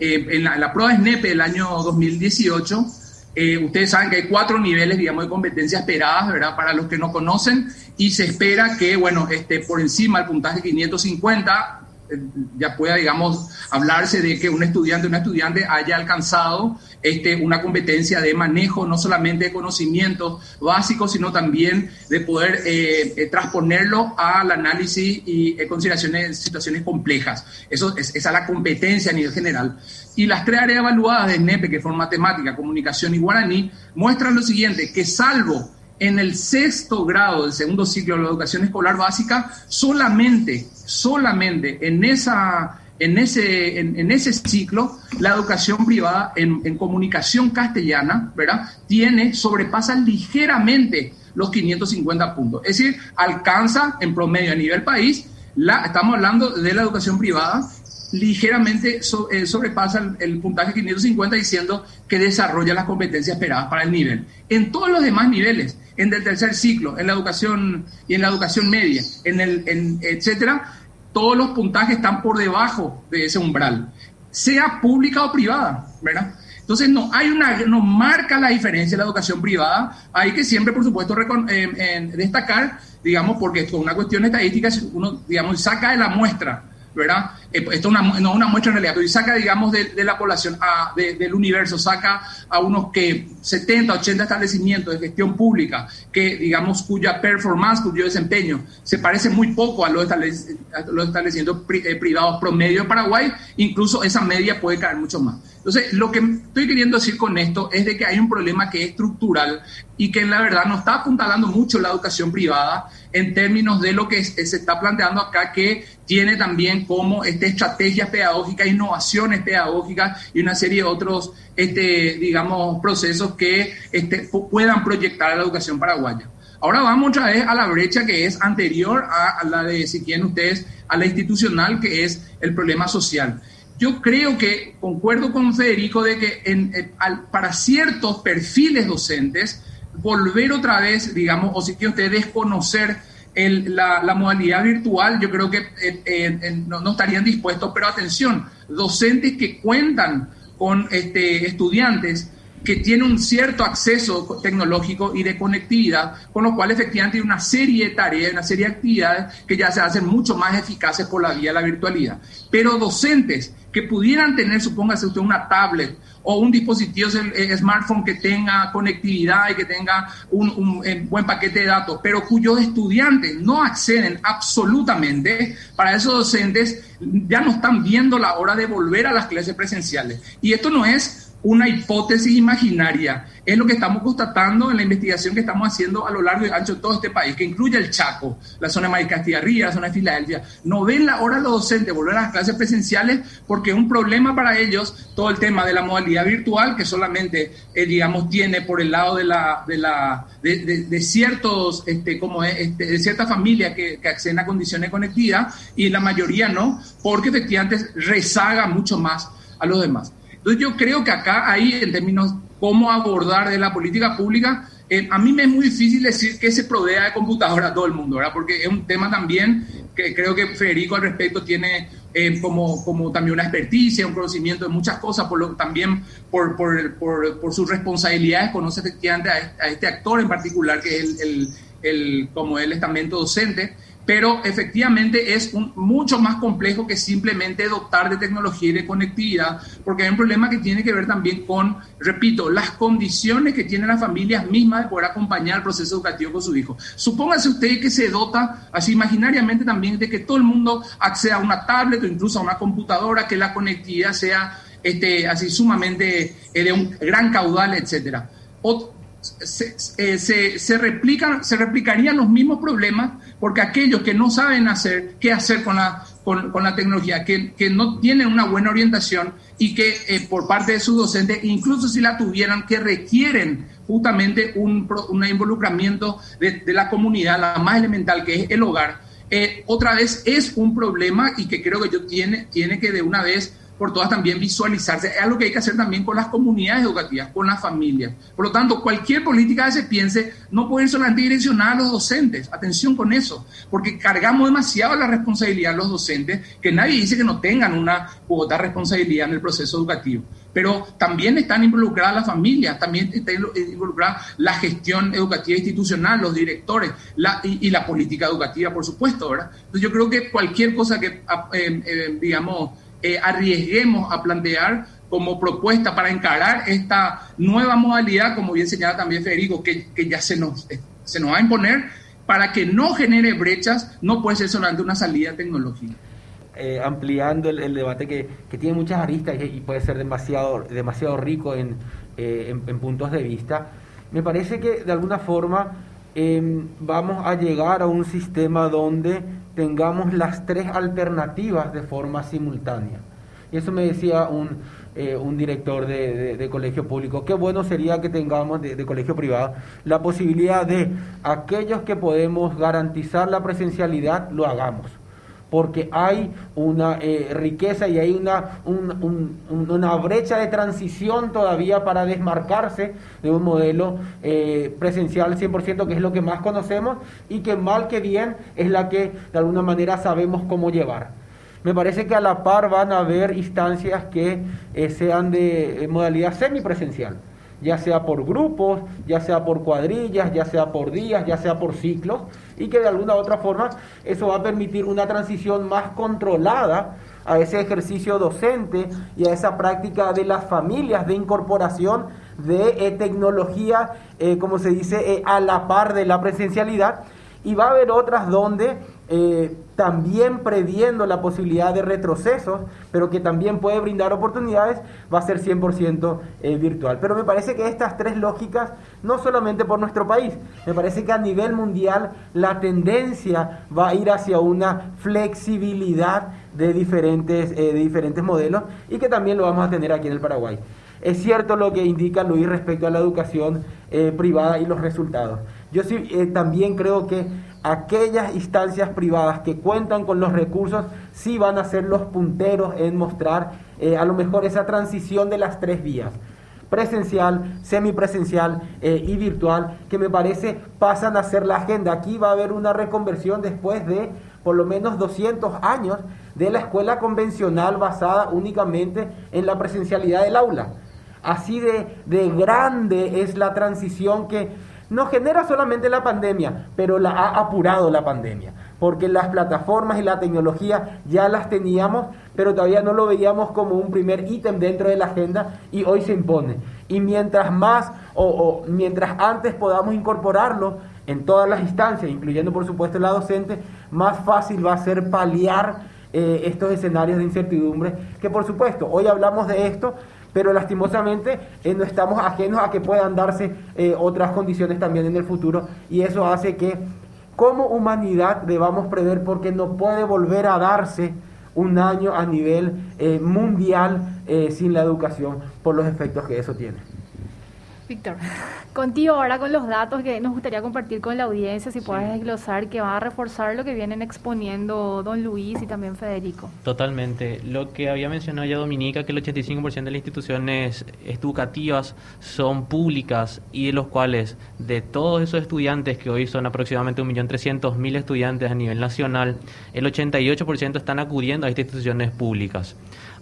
D: Eh, en, la, en, la, prueba SNEPE del año 2018, eh, ustedes saben que hay cuatro niveles, digamos, de competencia esperadas, ¿verdad? Para los que no conocen, y se espera que, bueno, este, por encima del puntaje 550 eh, ya pueda, digamos, hablarse de que un estudiante o una estudiante haya alcanzado este, una competencia de manejo, no solamente de conocimientos básicos, sino también de poder eh, eh transponerlo al análisis y eh, consideraciones de situaciones complejas. Eso es, esa es la competencia a nivel general. Y las tres áreas evaluadas de NEPE, que son matemática, comunicación y guaraní, muestran lo siguiente, que salvo en el sexto grado del segundo ciclo de la educación escolar básica, solamente, solamente en, esa, en, ese, en, ese ciclo, la educación privada en, en, comunicación castellana, ¿verdad? Tiene, sobrepasa ligeramente los 550 puntos. Es decir, alcanza en promedio a nivel país, la, estamos hablando de la educación privada, ligeramente eh, sobrepasa el, puntaje 550 diciendo que desarrolla las competencias esperadas para el nivel. En todos los demás niveles, en el tercer ciclo, en la educación y en la educación media, en el, en, etcétera, todos los puntajes están por debajo de ese umbral, sea pública o privada, ¿verdad? Entonces, no hay una, no marca la diferencia la educación privada. Hay que siempre, por supuesto, eh, destacar, digamos, porque es una cuestión estadística, uno, digamos, saca de la muestra ¿verdad? Eh, esto es una, no una muestra en realidad, pero saca, digamos, de, la población, a, del universo, saca a unos que 70, 80 establecimientos de gestión pública, que, digamos, cuya performance, cuyo desempeño se parece muy poco a los, establecimientos eh, privados promedio de Paraguay, incluso esa media puede caer mucho más. Entonces, lo que estoy queriendo decir con esto es de que hay un problema que es estructural y que en la verdad no está apuntalando mucho la educación privada en términos de lo que se está planteando acá, que tiene también como este, estrategias pedagógicas, innovaciones pedagógicas y una serie de otros, este, digamos, procesos que este, puedan proyectar a la educación paraguaya. Ahora vamos otra vez a la brecha que es anterior a, la de, si quieren ustedes, a la institucional, que es el problema social. Yo creo que concuerdo con Federico de que para ciertos perfiles docentes, volver otra vez, digamos, o si quieren ustedes desconocer la, modalidad virtual, yo creo que eh, eh, no, estarían dispuestos, pero atención, docentes que cuentan con este, estudiantes que tienen un cierto acceso tecnológico y de conectividad, con lo cual efectivamente hay una serie de tareas, una serie de actividades que ya se hacen mucho más eficaces por la vía de la virtualidad. Pero docentes que pudieran tener, supóngase usted, una tablet o un dispositivo eh, smartphone que tenga conectividad y que tenga un, eh, buen paquete de datos, pero cuyos estudiantes no acceden absolutamente, para esos docentes ya no están viendo la hora de volver a las clases presenciales. Y esto no es una hipótesis imaginaria. Es lo que estamos constatando en la investigación que estamos haciendo a lo largo y ancho de todo este país, que incluye el Chaco, la zona de Maricastilla la zona de Filadelfia. No ven la hora los docentes volver a las clases presenciales porque es un problema para ellos todo el tema de la modalidad virtual que solamente, eh, digamos, tiene por el lado de la de la de, ciertos este como este, de ciertas familias que, que acceden a condiciones de conectividad y la mayoría no, porque efectivamente rezaga mucho más a los demás. Entonces yo creo que acá hay en términos cómo abordar de la política pública, eh, a mí me es muy difícil decir que se provea de computadora a todo el mundo, ¿verdad? Porque es un tema también que creo que Federico al respecto tiene eh, como, como también una experticia, un conocimiento de muchas cosas, por lo, también por, por, por, sus responsabilidades, conoce efectivamente a, este actor en particular, que es el, el, el como el estamento docente pero efectivamente es mucho más complejo que simplemente dotar de tecnología y de conectividad, porque hay un problema que tiene que ver también con, repito, las condiciones que tienen las familias mismas de poder acompañar el proceso educativo con su hijo. Supóngase usted que se dota así imaginariamente también de que todo el mundo acceda a una tablet o incluso a una computadora, que la conectividad sea este, así sumamente eh, de un gran caudal, etcétera. Eh, se, se, replican, se replicarían los mismos problemas porque aquellos que no saben hacer qué hacer con la, con, la tecnología, que, que, no tienen una buena orientación y que eh, por parte de sus docentes, incluso si la tuvieran, que requieren justamente un, un involucramiento de, la comunidad, la más elemental que es el hogar, eh, otra vez es un problema y que creo que yo tiene, tiene que de una vez por todas también visualizarse. Es algo que hay que hacer también con las comunidades educativas, con las familias. Por lo tanto, cualquier política que se piense no puede ir solamente direccionada a los docentes. Atención con eso, porque cargamos demasiado la responsabilidad a los docentes, que nadie dice que no tengan una cuota de responsabilidad en el proceso educativo. Pero también están involucradas las familias, también está involucrada la gestión educativa institucional, los directores y, la política educativa, por supuesto, ¿verdad? Entonces yo creo que cualquier cosa que, ah, eh, eh, digamos, eh, arriesguemos a plantear como propuesta para encarar esta nueva modalidad, como bien señala también Federico, que, ya se nos, eh, se nos va a imponer, para que no genere brechas, no puede ser solamente una salida tecnológica.
B: Eh, ampliando el, debate que, tiene muchas aristas y, puede ser demasiado, demasiado rico en, en, puntos de vista, me parece que de alguna forma em, vamos a llegar a un sistema donde tengamos las tres alternativas de forma simultánea. Y eso me decía un, eh, un director de, colegio público, qué bueno sería que tengamos de, colegio privado la posibilidad de aquellos que podemos garantizar la presencialidad, lo hagamos. Porque hay una eh, riqueza y hay una, una brecha de transición todavía para desmarcarse de un modelo eh, presencial 100%, que es lo que más conocemos y que mal que bien es la que de alguna manera sabemos cómo llevar. Me parece que a la par van a haber instancias que eh, sean de modalidad semipresencial ya sea por grupos, ya sea por cuadrillas, ya sea por días, ya sea por ciclos, y que de alguna u otra forma eso va a permitir una transición más controlada a ese ejercicio docente y a esa práctica de las familias de incorporación de eh, tecnología, eh, como se dice, eh, a la par de la presencialidad. Y va a haber otras donde eh, también previendo la posibilidad de retrocesos, pero que también puede brindar oportunidades, va a ser 100% eh, virtual. Pero me parece que estas tres lógicas, no solamente por nuestro país, me parece que a nivel mundial la tendencia va a ir hacia una flexibilidad de diferentes, eh, de diferentes modelos y que también lo vamos a tener aquí en el Paraguay. Es cierto lo que indica Luis respecto a la educación privada y los resultados. Yo sí también creo que aquellas instancias privadas que cuentan con los recursos sí van a ser los punteros en mostrar eh, a lo mejor esa transición de las tres vías presencial, semipresencial eh, y virtual, que me parece pasan a ser la agenda. Aquí va a haber una reconversión después de por lo menos 200 años de la escuela convencional basada únicamente en la presencialidad del aula. Así de, de grande es la transición que no genera solamente la pandemia, pero la ha apurado la pandemia, porque las plataformas y la tecnología ya las teníamos, pero todavía no lo veíamos como un primer ítem dentro de la agenda y hoy se impone. Y mientras más o, mientras antes podamos incorporarlo en todas las instancias, incluyendo por supuesto la docente, más fácil va a ser paliar eh, estos escenarios de incertidumbre, que por supuesto, hoy hablamos de esto, pero lastimosamente eh, no estamos ajenos a que puedan darse eh, otras condiciones también en el futuro y eso hace que como humanidad debamos prever porque no puede volver a darse un año a nivel eh, mundial sin la educación por los efectos que eso tiene.
C: Víctor, contigo ahora con los datos que nos gustaría compartir con la audiencia, si puedes desglosar, que va a reforzar lo que vienen exponiendo don Luis y también Federico.
E: Totalmente. Lo que había mencionado ya Dominica, que el 85% de las instituciones educativas son públicas y de los cuales de todos esos estudiantes, que hoy son aproximadamente 1.300.000 estudiantes a nivel nacional, el 88% están acudiendo a estas instituciones públicas.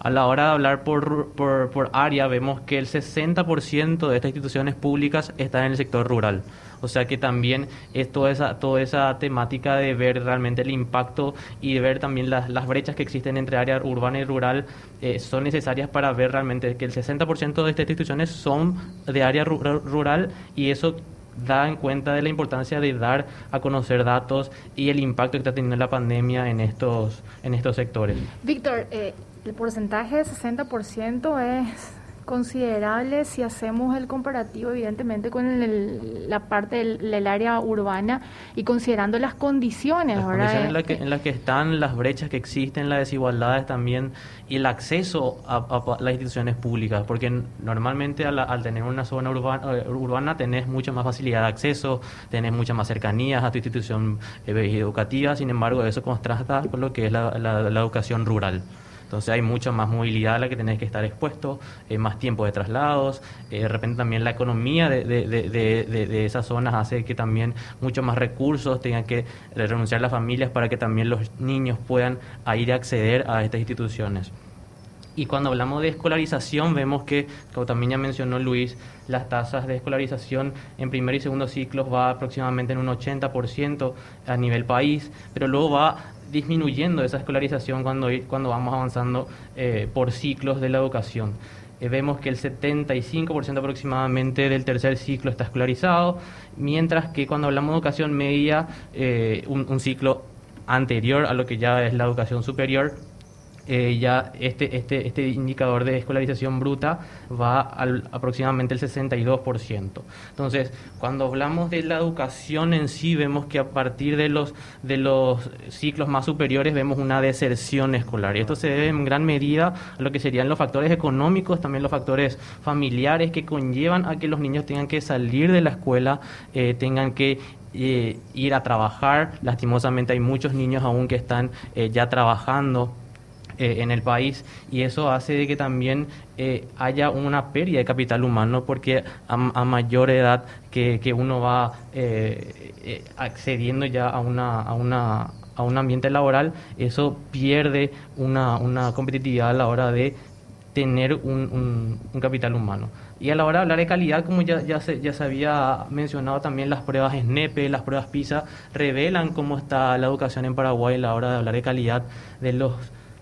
E: A la hora de hablar por, por, área, vemos que el 60% de estas instituciones públicas están en el sector rural. O sea que también es toda esa, toda esa temática de ver realmente el impacto y ver también las, las brechas que existen entre área urbana y rural eh, son necesarias para ver realmente que el 60% de estas instituciones son de área rural y eso da en cuenta de la importancia de dar a conocer datos y el impacto que está teniendo la pandemia en estos, en estos sectores.
C: Víctor, eh, el porcentaje de 60% es considerable si hacemos el comparativo evidentemente con la parte del, área urbana y considerando las condiciones,
E: las condiciones en, las que, en las que están las brechas que existen, las desigualdades también y el acceso a, las instituciones públicas, porque normalmente al, tener una zona urbana, eh, urbana tenés mucha más facilidad de acceso, tenés mucha más cercanías a tu institución eh, educativa, sin embargo eso contrasta con lo que es la, la educación rural. Entonces hay mucha más movilidad a la que tenés que estar expuesto, eh, más tiempo de traslados, eh, de repente también la economía de, de, de, de, esas zonas hace que también muchos más recursos tengan que renunciar las familias para que también los niños puedan ir a acceder a estas instituciones. Y cuando hablamos de escolarización, vemos que, como también ya mencionó Luis, las tasas de escolarización en primer y segundo ciclos va aproximadamente en un 80% a nivel país, pero luego va disminuyendo esa escolarización cuando, cuando vamos avanzando eh, por ciclos de la educación. Eh, vemos que el 75% aproximadamente del tercer ciclo está escolarizado, mientras que cuando hablamos de educación media, eh, un, ciclo anterior a lo que ya es la educación superior, eh, ya este, este, este indicador de escolarización bruta va al aproximadamente el 62%. Entonces, cuando hablamos de la educación en sí, vemos que a partir de los, de los ciclos más superiores vemos una deserción escolar. Y esto se debe en gran medida a lo que serían los factores económicos, también los factores familiares que conllevan a que los niños tengan que salir de la escuela, eh, tengan que eh, ir a trabajar. Lastimosamente hay muchos niños aún que están eh, ya trabajando eh, en el país y eso hace que también eh, haya una pérdida de capital humano porque a, mayor edad que, que uno va eh, accediendo ya a una, a una a un ambiente laboral, eso pierde una, una competitividad a la hora de tener un, un, capital humano. Y a la hora de hablar de calidad, como ya, ya, se, ya se había mencionado también, las pruebas SNEPE, las pruebas PISA, revelan cómo está la educación en Paraguay a la hora de hablar de calidad de los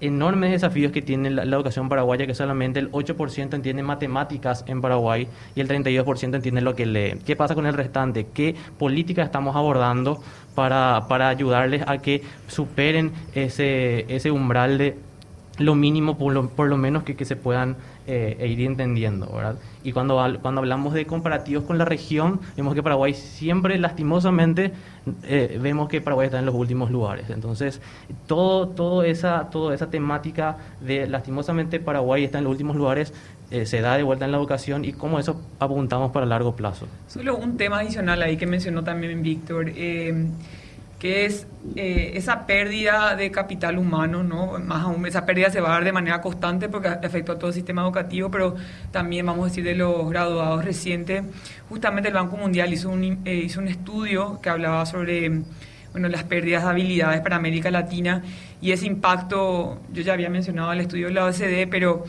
E: enormes desafíos que tiene la, educación paraguaya, que solamente el 8% entiende matemáticas en Paraguay y el 32% entiende lo que lee. ¿Qué pasa con el restante? ¿Qué políticas estamos abordando para, para ayudarles a que superen ese, ese umbral de lo mínimo, por lo, por lo menos que, que se puedan eh, e ir entendiendo, ¿verdad? Y cuando, cuando hablamos de comparativos con la región, vemos que Paraguay siempre, lastimosamente, eh, vemos que Paraguay está en los últimos lugares. Entonces, todo, todo esa, toda esa temática de, lastimosamente, Paraguay está en los últimos lugares, eh, se da de vuelta en la educación y cómo eso apuntamos para largo plazo.
A: Solo un tema adicional ahí que mencionó también Víctor que es eh, esa pérdida de capital humano, ¿no? Más aún, esa pérdida se va a dar de manera constante porque afecta a todo el sistema educativo, pero también, vamos a decir, de los graduados recientes. Justamente el Banco Mundial hizo un, eh, hizo un estudio que hablaba sobre bueno, las pérdidas de habilidades para América Latina y ese impacto, yo ya había mencionado el estudio de la OECD, pero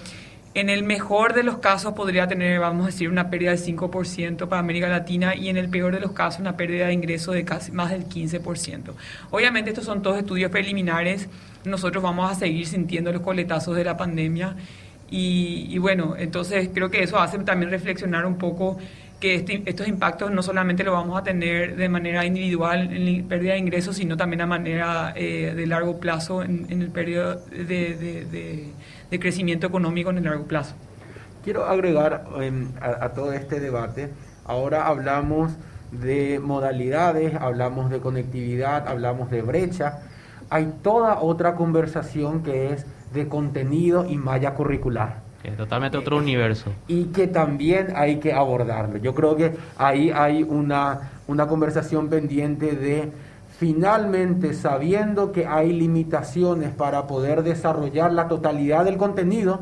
A: en el mejor de los casos podría tener, vamos a decir, una pérdida del 5% para América Latina y en el peor de los casos una pérdida de ingreso de casi más del 15%. Obviamente estos son todos estudios preliminares, nosotros vamos a seguir sintiendo los coletazos de la pandemia y, bueno, entonces creo que eso hace también reflexionar un poco que este, estos impactos no solamente los vamos a tener de manera individual en pérdida de ingresos, sino también a manera eh, de largo plazo en, el periodo de crecimiento económico en el largo plazo.
B: Quiero agregar em, a, todo este debate, ahora hablamos de modalidades, hablamos de conectividad, hablamos de brecha, hay toda otra conversación que es de contenido y malla curricular.
E: Es totalmente otro universo.
B: Y que también hay que abordarlo. Yo creo que ahí hay una, una conversación pendiente de finalmente sabiendo que hay limitaciones para poder desarrollar la totalidad del contenido,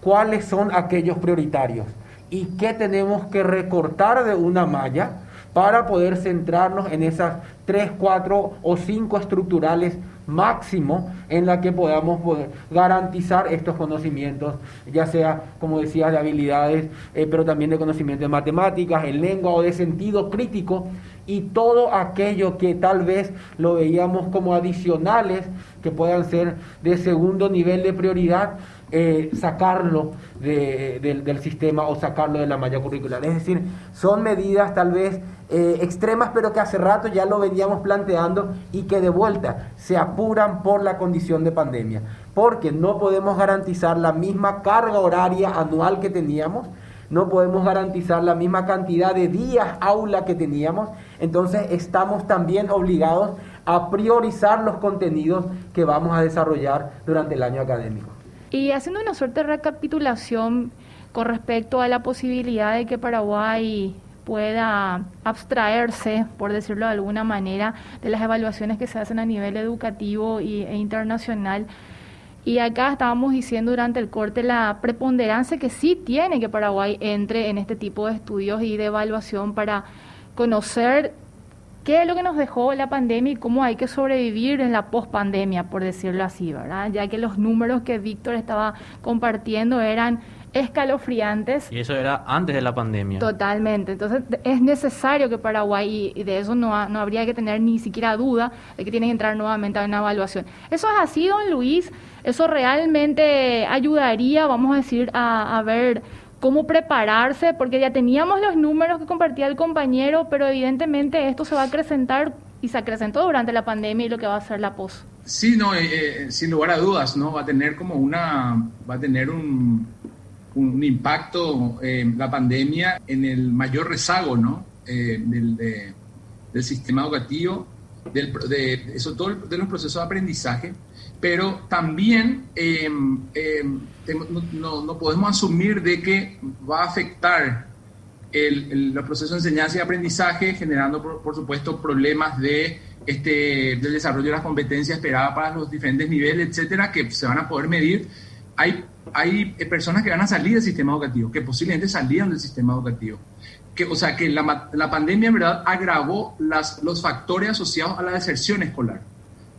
B: cuáles son aquellos prioritarios y qué tenemos que recortar de una malla para poder centrarnos en esas tres, cuatro o cinco estructurales máximo en la que podamos garantizar estos conocimientos, ya sea, como decía, de habilidades, eh, pero también de conocimientos de matemáticas, en lengua o de sentido crítico, y todo aquello que tal vez lo veíamos como adicionales, que puedan ser de segundo nivel de prioridad, eh, sacarlo del sistema o sacarlo de la malla curricular. Es decir, son medidas tal vez eh, extremas, pero que hace rato ya lo veníamos planteando y que de vuelta se apuran por la condición de pandemia, porque no podemos garantizar la misma carga horaria anual que teníamos, no podemos garantizar la misma cantidad de días aula que teníamos, entonces estamos también obligados a priorizar los contenidos que vamos a desarrollar durante el año académico.
C: Y haciendo una suerte de recapitulación con respecto a la posibilidad de que Paraguay pueda abstraerse, por decirlo de alguna manera, de las evaluaciones que se hacen a nivel educativo e internacional. Y acá estábamos diciendo durante el corte la preponderancia que sí tiene que Paraguay entre en este tipo de estudios y de evaluación para conocer qué es lo que nos dejó la pandemia y cómo hay que sobrevivir en la pospandemia, por decirlo así, ¿verdad? Ya que los números que Víctor estaba compartiendo eran escalofriantes.
E: Y eso era antes de la pandemia.
C: Totalmente. Entonces es necesario que Paraguay, y de eso no, no habría que tener ni siquiera duda, de que tiene que entrar nuevamente a una evaluación. Eso es así, don Luis. Eso realmente ayudaría, vamos a decir, a, ver cómo prepararse, porque ya teníamos los números que compartía el compañero, pero evidentemente esto se va a acrecentar y se acrecentó durante la pandemia y lo que va a ser la pos.
D: Sí, no, eh, eh, sin lugar a dudas, ¿no? Va a tener como una, va a tener un, impacto eh, la pandemia en el mayor rezago, ¿no? del, del, sistema educativo, del, de, eso, todo de los procesos de aprendizaje, pero también no, no, podemos asumir de que va a afectar el, los procesos de enseñanza y aprendizaje, generando, por, por supuesto, problemas de este, del desarrollo de las competencias esperadas para los diferentes niveles, etcétera, que se van a poder medir. Hay, hay personas que van a salir del sistema educativo, que posiblemente salían del sistema educativo. Que, o sea, que la, la pandemia en verdad agravó las, los factores asociados a la deserción escolar.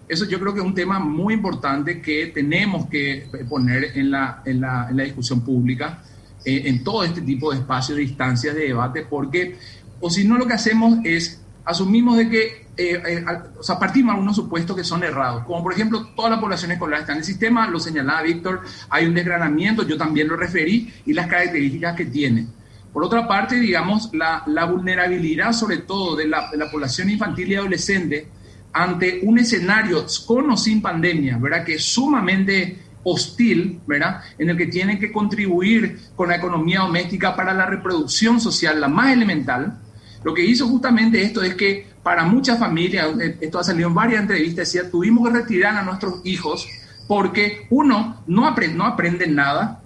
D: Eso yo creo que es un tema muy importante que tenemos que poner en la, en la, en la discusión pública, eh, en todo este tipo de espacios, de instancias de debate, porque, o si no, lo que hacemos es asumimos de que, eh, eh, o sea, partimos de algunos supuestos que son errados, como por ejemplo toda la población escolar está en el sistema, lo señalaba Víctor, hay un desgranamiento, yo también lo referí, y las características que tiene. Por otra parte, digamos, la, la vulnerabilidad sobre todo de la, de la, población infantil y adolescente ante un escenario con o sin pandemia, ¿verdad? Que es sumamente hostil, ¿verdad? En el que tienen que contribuir con la economía doméstica para la reproducción social, la más elemental, lo que hizo justamente esto es que para muchas familias, eh, esto ha salido en varias entrevistas, decía, tuvimos que retirar a nuestros hijos porque uno no, aprende, no aprenden nada,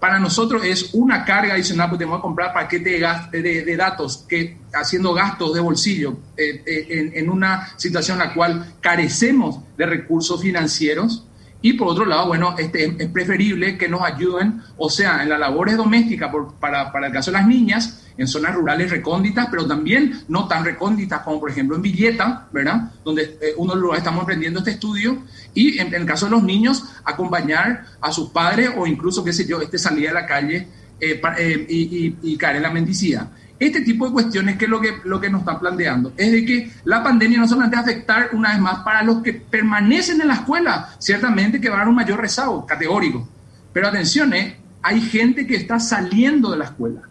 D: para nosotros es una carga adicional porque tenemos que comprar paquetes de, de, de, datos que haciendo gastos de bolsillo eh, eh, en, en, una situación en la cual carecemos de recursos financieros y por otro lado, bueno, este, es preferible que nos ayuden, o sea, en las labores domésticas para, para el caso de las niñas, en zonas rurales recónditas, pero también no tan recónditas como por ejemplo en Villeta, ¿verdad? Donde eh, uno lo estamos emprendiendo este estudio, y en, en, el caso de los niños, acompañar a sus padres o incluso, qué sé yo, este salir a la calle eh, eh, y, y, y, caer en la mendicidad. Este tipo de cuestiones que es lo que, lo que nos están planteando, es de que la pandemia no solamente va a afectar una vez más para los que permanecen en la escuela, ciertamente que va a dar un mayor rezago categórico, pero atención, ¿eh? hay gente que está saliendo de la escuela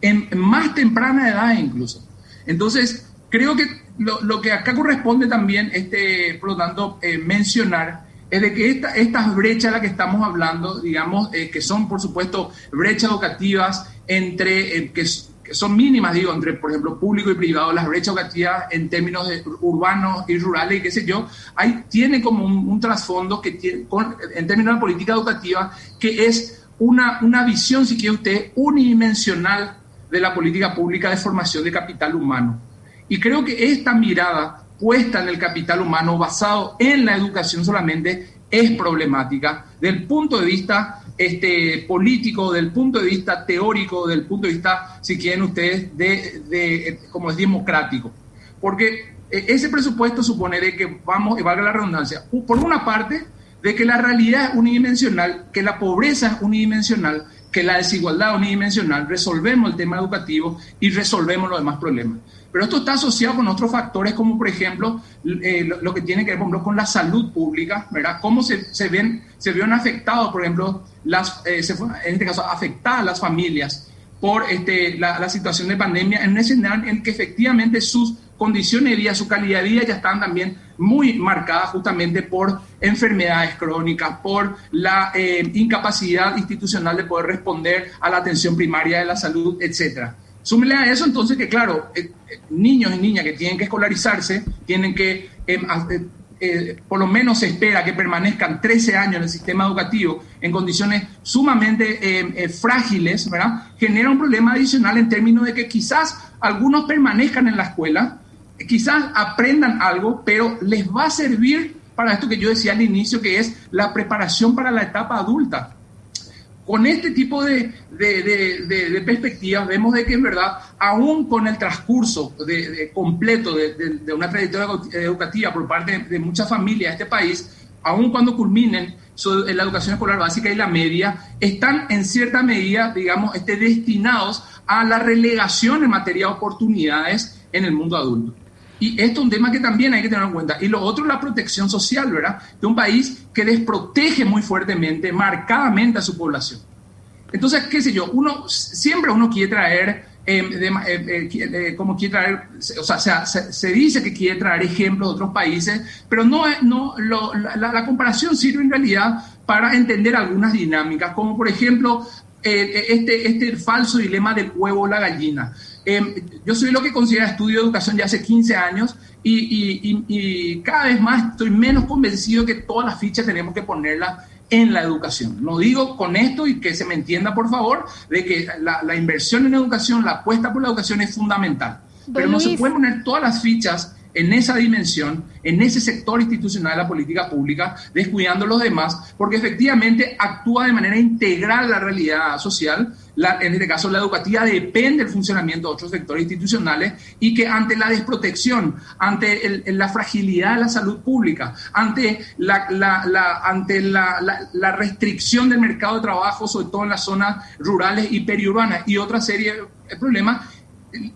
D: en más temprana edad incluso. Entonces, creo que lo, lo que acá corresponde también, este, por lo tanto, eh, mencionar es de que esta, estas brechas de las que estamos hablando, digamos, eh, que son, por supuesto, brechas educativas entre, eh, que, que, son mínimas, digo, entre, por ejemplo, público y privado, las brechas educativas en términos urbanos y rurales, y qué sé yo, ahí tiene como un, un trasfondo que tiene, con, en términos de política educativa, que es una, una visión, si quiere usted, unidimensional de la política pública de formación de capital humano. Y creo que esta mirada puesta en el capital humano basado en la educación solamente es problemática del punto de vista este, político, del punto de vista teórico, del punto de vista, si quieren ustedes, de, de como es democrático. Porque eh, ese presupuesto supone de que vamos, y valga la redundancia, por una parte, de que la realidad es unidimensional, que la pobreza es unidimensional, que la desigualdad unidimensional, resolvemos el tema educativo y resolvemos los demás problemas. Pero esto está asociado con otros factores como, por ejemplo, eh, lo, que tiene que ver, por ejemplo, con la salud pública, ¿verdad? Cómo se, se ven, se vieron afectados, por ejemplo, las, eh, en este caso, afectadas las familias por este, la, la, situación de pandemia en un escenario en que efectivamente sus condiciones de vida, su calidad de vida ya están también muy marcadas justamente por enfermedades crónicas, por la eh, incapacidad institucional de poder responder a la atención primaria de la salud, etcétera. Súmele a eso entonces que, claro, eh, eh, niños y niñas que tienen que escolarizarse, tienen que, em, eh, por lo menos se espera que permanezcan 13 años en el sistema educativo en condiciones sumamente em, frágiles, ¿verdad? Genera un problema adicional en términos de que quizás algunos permanezcan en la escuela, quizás aprendan algo, pero les va a servir para esto que yo decía al inicio, que es la preparación para la etapa adulta. Con este tipo de, de, perspectivas vemos de que en verdad, aún con el transcurso completo de, una trayectoria educativa por parte de, muchas familias de este país, aún cuando culminen la educación escolar básica y la media, están en cierta medida, digamos, este, destinados a la relegación en materia de oportunidades en el mundo adulto. Y esto es un tema que también hay que tener en cuenta. Y lo otro es la protección social, ¿verdad? De un país que desprotege muy fuertemente, marcadamente a su población. Entonces, qué sé yo, uno, siempre uno quiere traer como quiere traer, o sea, se, dice que quiere traer ejemplos de otros países, pero no, no la, la, comparación sirve en realidad para entender algunas dinámicas, como por ejemplo este, este falso dilema del huevo o la gallina. Yo soy lo que considera estudio de educación ya hace 15 años y, cada vez más estoy menos convencido que todas las fichas tenemos que ponerlas en la educación. No digo con esto y que se me entienda, por favor, de que la, inversión en educación, la apuesta por la educación es fundamental. pero no se pueden poner todas las fichas en esa dimensión, en ese sector institucional de la política pública, descuidando los demás, porque efectivamente actúa de manera integral la realidad social, en este caso la educativa depende del funcionamiento de otros sectores institucionales y que ante la desprotección, ante la fragilidad de la salud pública, ante, la, ante la, restricción del mercado de trabajo, sobre todo en las zonas rurales y periurbanas y otra serie de problemas,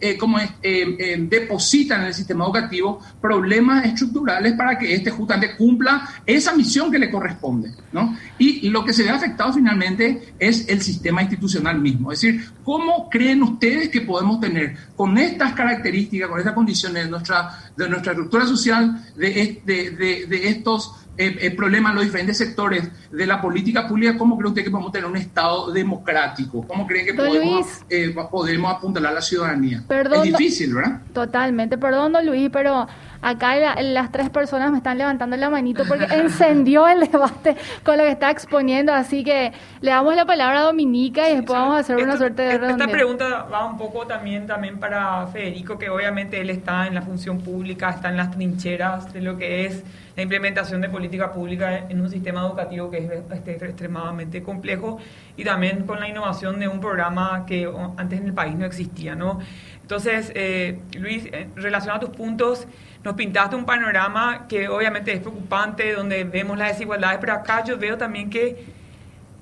D: eh, como es, eh, eh, depositan en el sistema educativo problemas estructurales para que éste justamente cumpla esa misión que le corresponde. ¿no? Y lo que se ve afectado finalmente es el sistema institucional mismo. Es decir, ¿cómo creen ustedes que podemos tener con estas características, con estas condiciones de nuestra, de nuestra estructura social, de, de, de, de estos el problema en los diferentes sectores de la política pública, ¿cómo cree usted que podemos tener un Estado democrático? ¿Cómo creen que podemos, eh, podemos apuntalar a la ciudadanía? es difícil, ¿verdad?
C: Totalmente. Perdón, don Luis, pero acá las tres personas me están levantando la manito porque encendió el debate con lo que está exponiendo. Así que le damos la palabra a Dominica y después vamos a hacer una suerte de
A: redondeo. Esta pregunta va un poco también, también para Federico, que obviamente él está en la función pública, está en las trincheras de lo que es la implementación de política pública en un sistema educativo que es este, extremadamente complejo y también con la innovación de un programa que antes en el país no existía, ¿no? Entonces, eh, Luis, en relación a tus puntos, nos pintaste un panorama que obviamente es preocupante, donde vemos las desigualdades, pero acá yo veo también que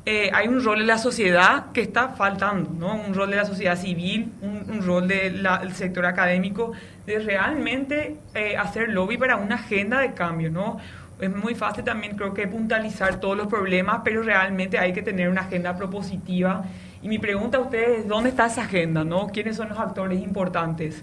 A: eh, hay un rol de la sociedad que está faltando, ¿no? Un rol de la sociedad civil, un, rol del sector académico de realmente eh, hacer lobby para una agenda de cambio, ¿no? Es muy fácil también creo que puntualizar todos los problemas, pero realmente hay que tener una agenda propositiva. Y mi pregunta a ustedes es, ¿dónde está esa agenda? ¿no? ¿Quiénes son los actores importantes?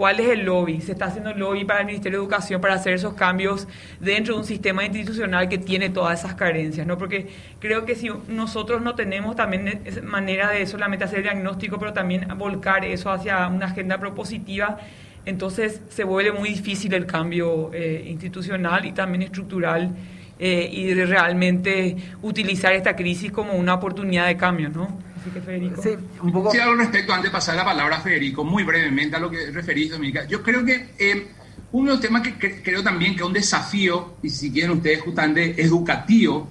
A: ¿Cuál es el lobby? ¿Se está haciendo lobby para el Ministerio de Educación para hacer esos cambios dentro de un sistema institucional que tiene todas esas carencias? ¿no? Porque creo que si nosotros no tenemos también manera de solamente hacer diagnóstico, pero también volcar eso hacia una agenda propositiva, entonces se vuelve muy difícil el cambio eh, institucional y también estructural eh, y realmente utilizar esta crisis como una oportunidad de cambio, ¿no?
D: Así que Federico. Sí, un poco... sí algo respecto, antes de pasar la palabra a Federico, muy brevemente a lo que referís, Dominica. Yo creo que eh, uno de los temas que creo también que es un desafío, y si quieren ustedes justamente educativo,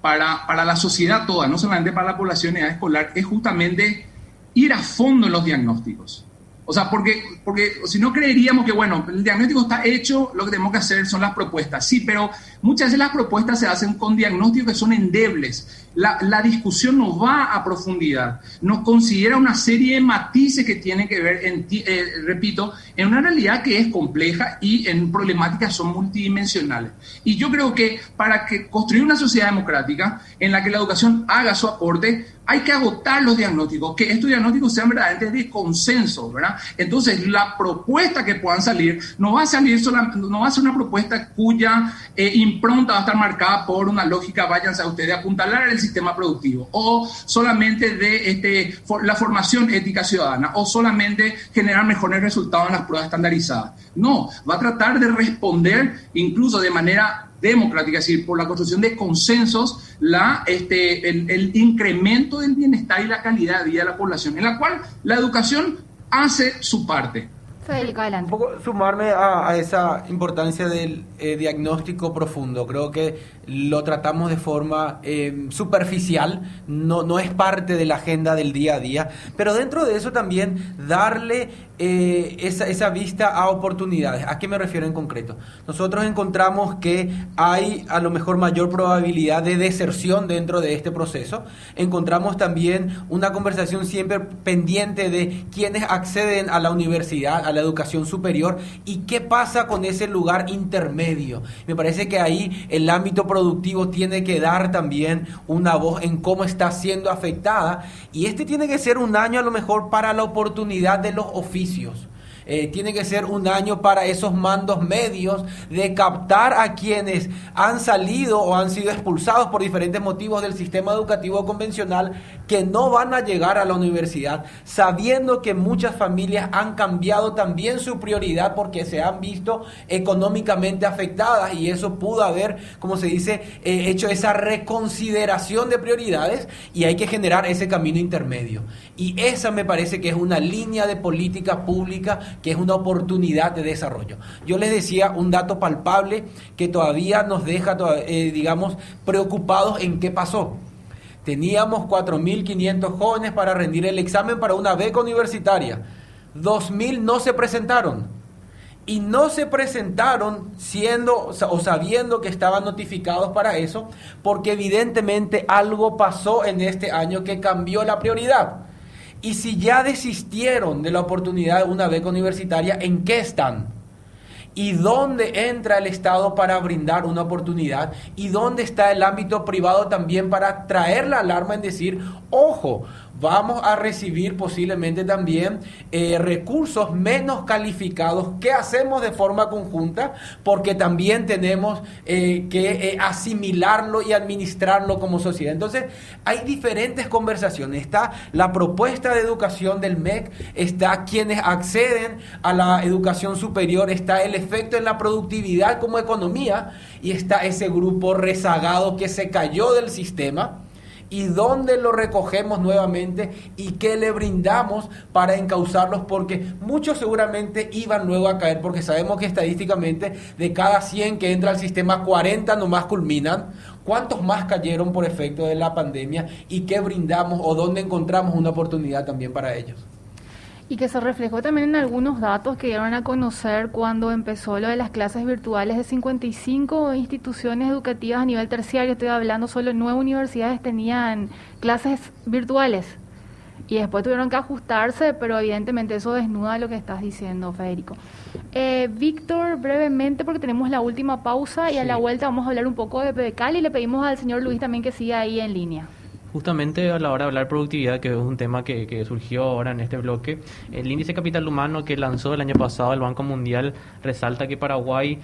D: para, para la sociedad toda, no solamente para la población de edad escolar, es justamente ir a fondo en los diagnósticos. O sea, porque, porque si no creeríamos que, bueno, el diagnóstico está hecho, lo que tenemos que hacer son las propuestas. Sí, pero muchas veces las propuestas se hacen con diagnósticos que son endebles. La, la discusión no va a profundidad, nos considera una serie de matices que tienen que ver, en, eh, repito, en una realidad que es compleja y en problemáticas son multidimensionales. Y yo creo que para que construir una sociedad democrática en la que la educación haga su aporte, hay que agotar los diagnósticos, que estos diagnósticos sean verdaderamente de consenso, ¿verdad? Entonces, la propuesta que puedan salir no va a salir no va a ser una propuesta cuya eh, impronta va a estar marcada por una lógica, váyanse a ustedes, apuntalar el sistema productivo, o solamente de este, la formación ética ciudadana, o solamente generar mejores resultados en las pruebas estandarizadas. No, va a tratar de responder incluso de manera democrática, es decir, por la construcción de consensos, la, este, el, incremento del bienestar y la calidad de vida de la población, en la cual la educación hace su parte.
B: Un poco sumarme a, esa importancia del eh, diagnóstico profundo. Creo que lo tratamos de forma eh, superficial, no, no es parte de la agenda del día a día, pero dentro de eso también darle eh, esa, esa, vista a oportunidades. ¿A qué me refiero en concreto? Nosotros encontramos que hay a lo mejor mayor probabilidad de deserción dentro de este proceso. Encontramos también una conversación siempre pendiente de quienes acceden a la universidad, a la educación superior y qué pasa con ese lugar intermedio. Me parece que ahí el ámbito productivo tiene que dar también una voz en cómo está siendo afectada y este tiene que ser un año a lo mejor para la oportunidad de los oficios. Eh, tiene que ser un año para esos mandos medios de captar a quienes han salido o han sido expulsados por diferentes motivos del sistema educativo convencional que no van a llegar a la universidad, sabiendo que muchas familias han cambiado también su prioridad porque se han visto económicamente afectadas y eso pudo haber, como se dice, eh, hecho esa reconsideración de prioridades y hay que generar ese camino intermedio. Y esa me parece que es una línea de política pública que es una oportunidad de desarrollo. Yo les decía un dato palpable que todavía nos deja, eh, digamos, preocupados en qué pasó. Teníamos 4.500 jóvenes para rendir el examen para una beca universitaria. 2.000 no se presentaron. Y no se presentaron siendo o sabiendo que estaban notificados para eso, porque evidentemente algo pasó en este año que cambió la prioridad. Y si ya desistieron de la oportunidad de una beca universitaria, ¿en qué están? ¿Y dónde entra el Estado para brindar una oportunidad? ¿Y dónde está el ámbito privado también para traer la alarma en decir, ojo, vamos a recibir posiblemente también eh, recursos menos calificados que hacemos de forma conjunta porque también tenemos eh, que eh, asimilarlo y administrarlo como sociedad. Entonces hay diferentes conversaciones. Está la propuesta de educación del MEC, está quienes acceden a la educación superior, está el efecto en la productividad como economía y está ese grupo rezagado que se cayó del sistema y dónde lo recogemos nuevamente y qué le brindamos para encauzarlos porque muchos seguramente iban luego a caer porque sabemos que estadísticamente de cada 100 que entra al sistema 40 nomás culminan. ¿Cuántos más cayeron por efecto de la pandemia y qué brindamos o dónde encontramos una oportunidad también para ellos?
C: Y que se reflejó también en algunos datos que dieron a conocer cuando empezó lo de las clases virtuales de 55 instituciones educativas a nivel terciario. Estoy hablando solo nueve universidades tenían clases virtuales. Y después tuvieron que ajustarse, pero evidentemente eso desnuda lo que estás diciendo, Federico. Eh, Víctor, brevemente, porque tenemos la última pausa y a la vuelta vamos a hablar un poco de PBCAL y le pedimos al señor Luis también que siga ahí en línea.
E: Justamente a la hora de hablar productividad, que es un tema que, surgió ahora en este bloque, el índice capital humano que lanzó el año pasado el Banco Mundial resalta que Paraguay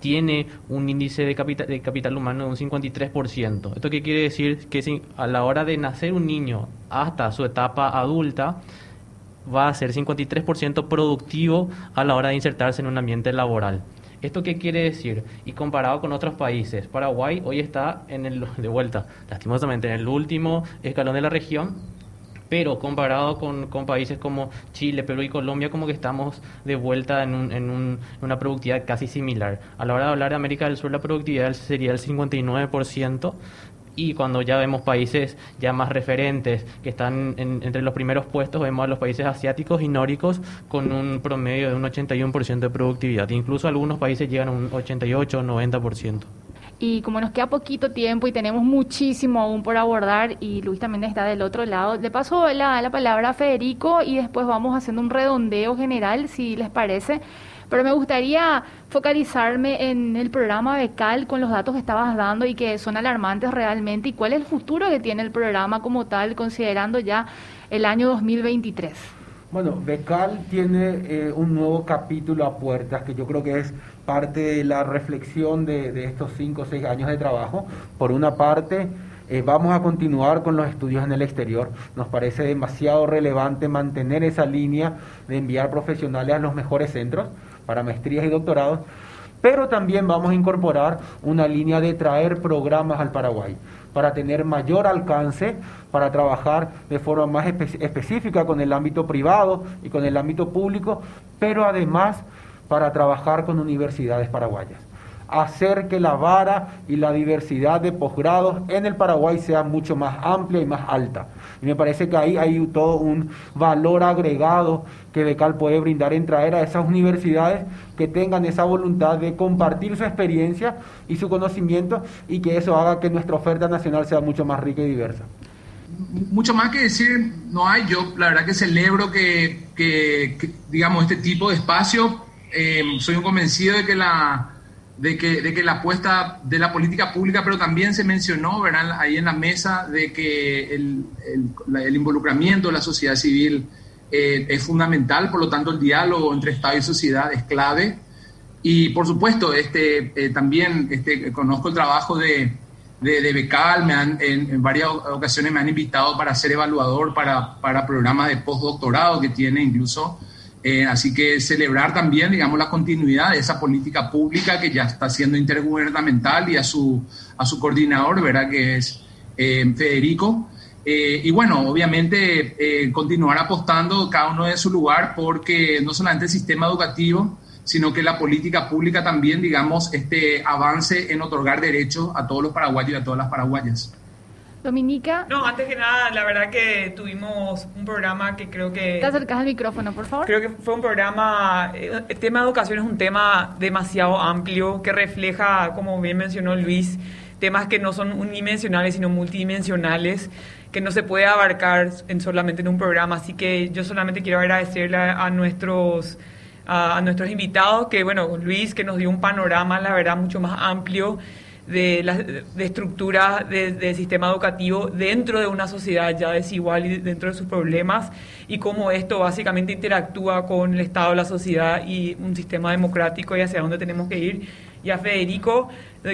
E: tiene un índice de capital, de capital humano de un 53%. ¿Esto qué quiere decir? Que a la hora de nacer un niño hasta su etapa adulta, va a ser 53% productivo a la hora de insertarse en un ambiente laboral. ¿Esto qué quiere decir? Y comparado con otros países, Paraguay hoy está en el, de vuelta, lastimosamente, en el último escalón de la región, pero comparado con, países como Chile, Perú y Colombia, como que estamos de vuelta en, un, en una productividad casi similar. A la hora de hablar de América del Sur, la productividad sería el 59%, y cuando ya vemos países ya más referentes que están entre los primeros puestos, vemos a los países asiáticos y nórdicos con un promedio de un 81% de productividad. Incluso algunos países llegan a un 88 o 90%.
C: Y como nos queda poquito tiempo y tenemos muchísimo aún por abordar, y Luis también está del otro lado, le paso la, la palabra a Federico y después vamos haciendo un redondeo general, si les parece. Pero me gustaría focalizarme en el programa Becal con los datos que estabas dando y que son alarmantes realmente y cuál es el futuro que tiene el programa como tal, considerando ya el año 2023.
B: Bueno, Becal tiene eh, un nuevo capítulo a puertas que yo creo que es parte de la reflexión de, estos cinco o seis años de trabajo. Por una parte, eh, vamos a continuar con los estudios en el exterior. Nos parece demasiado relevante mantener esa línea de enviar profesionales a los mejores centros para maestrías y doctorados, pero también vamos a incorporar una línea de traer programas al Paraguay para tener mayor alcance, para trabajar de forma más específica con el ámbito privado y con el ámbito público, pero además para trabajar con universidades paraguayas hacer que la vara y la diversidad de posgrados en el Paraguay sea mucho más amplia y más alta. Y me parece que ahí hay todo un valor agregado que Becal puede brindar en traer a esas universidades que tengan esa voluntad de compartir su experiencia y su conocimiento y que eso haga que nuestra oferta nacional sea mucho más rica y diversa.
D: mucho más que decir no hay. Yo la verdad que celebro que, que, digamos, este tipo de espacio. Eh, soy un convencido de que la de que, de que la apuesta de la política pública, pero también se mencionó ¿verdad? ahí en la mesa de que el, el, involucramiento de la sociedad civil eh, es fundamental, por lo tanto el diálogo entre Estado y sociedad es clave. Y por supuesto, este, eh, también este, conozco el trabajo de, de, Becal, me han, en, varias ocasiones me han invitado para ser evaluador para, para programas de postdoctorado que tiene incluso. Eh, así que celebrar también, digamos, la continuidad de esa política pública que ya está siendo intergubernamental y a su, a su coordinador, ¿verdad? Que es eh, Federico. Eh, y bueno, obviamente continuar apostando cada uno de su lugar porque no solamente el sistema educativo, sino que la política pública también, digamos, este avance en otorgar derechos a todos los paraguayos y a todas las paraguayas.
C: Dominica.
A: No, antes que nada, la verdad que tuvimos un programa que creo que...
C: ¿Te acercas al micrófono, por favor?
A: Creo que fue un programa... Eh, el tema de educación es un tema demasiado amplio que refleja, como bien mencionó Luis, temas que no son unidimensionales, sino multidimensionales, que no se puede abarcar en solamente en un programa. Así que yo solamente quiero agradecerle a nuestros a, nuestros invitados, que bueno, Luis, que nos dio un panorama, la verdad, mucho más amplio de, la, de estructura del sistema educativo dentro de una sociedad ya desigual y dentro de sus problemas y cómo esto básicamente interactúa con el Estado, la sociedad y un sistema democrático y hacia dónde tenemos que ir. Y a Federico,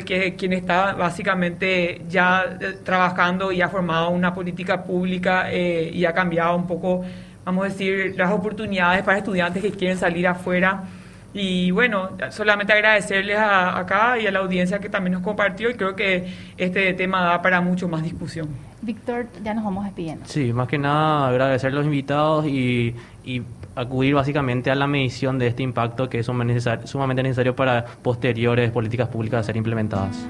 A: que quien está básicamente ya eh, trabajando y ha formado una política pública eh, y ha cambiado un poco vamos a decir, las oportunidades para estudiantes que quieren salir afuera. Y bueno, solamente agradecerles a, acá y a la audiencia que también nos compartió y creo que este tema da para mucho más discusión.
C: Víctor, ya nos vamos despidiendo.
E: Sí, más que nada agradecer a los invitados y, y acudir básicamente a la medición de este impacto que es sumamente necesario para posteriores políticas públicas a ser implementadas.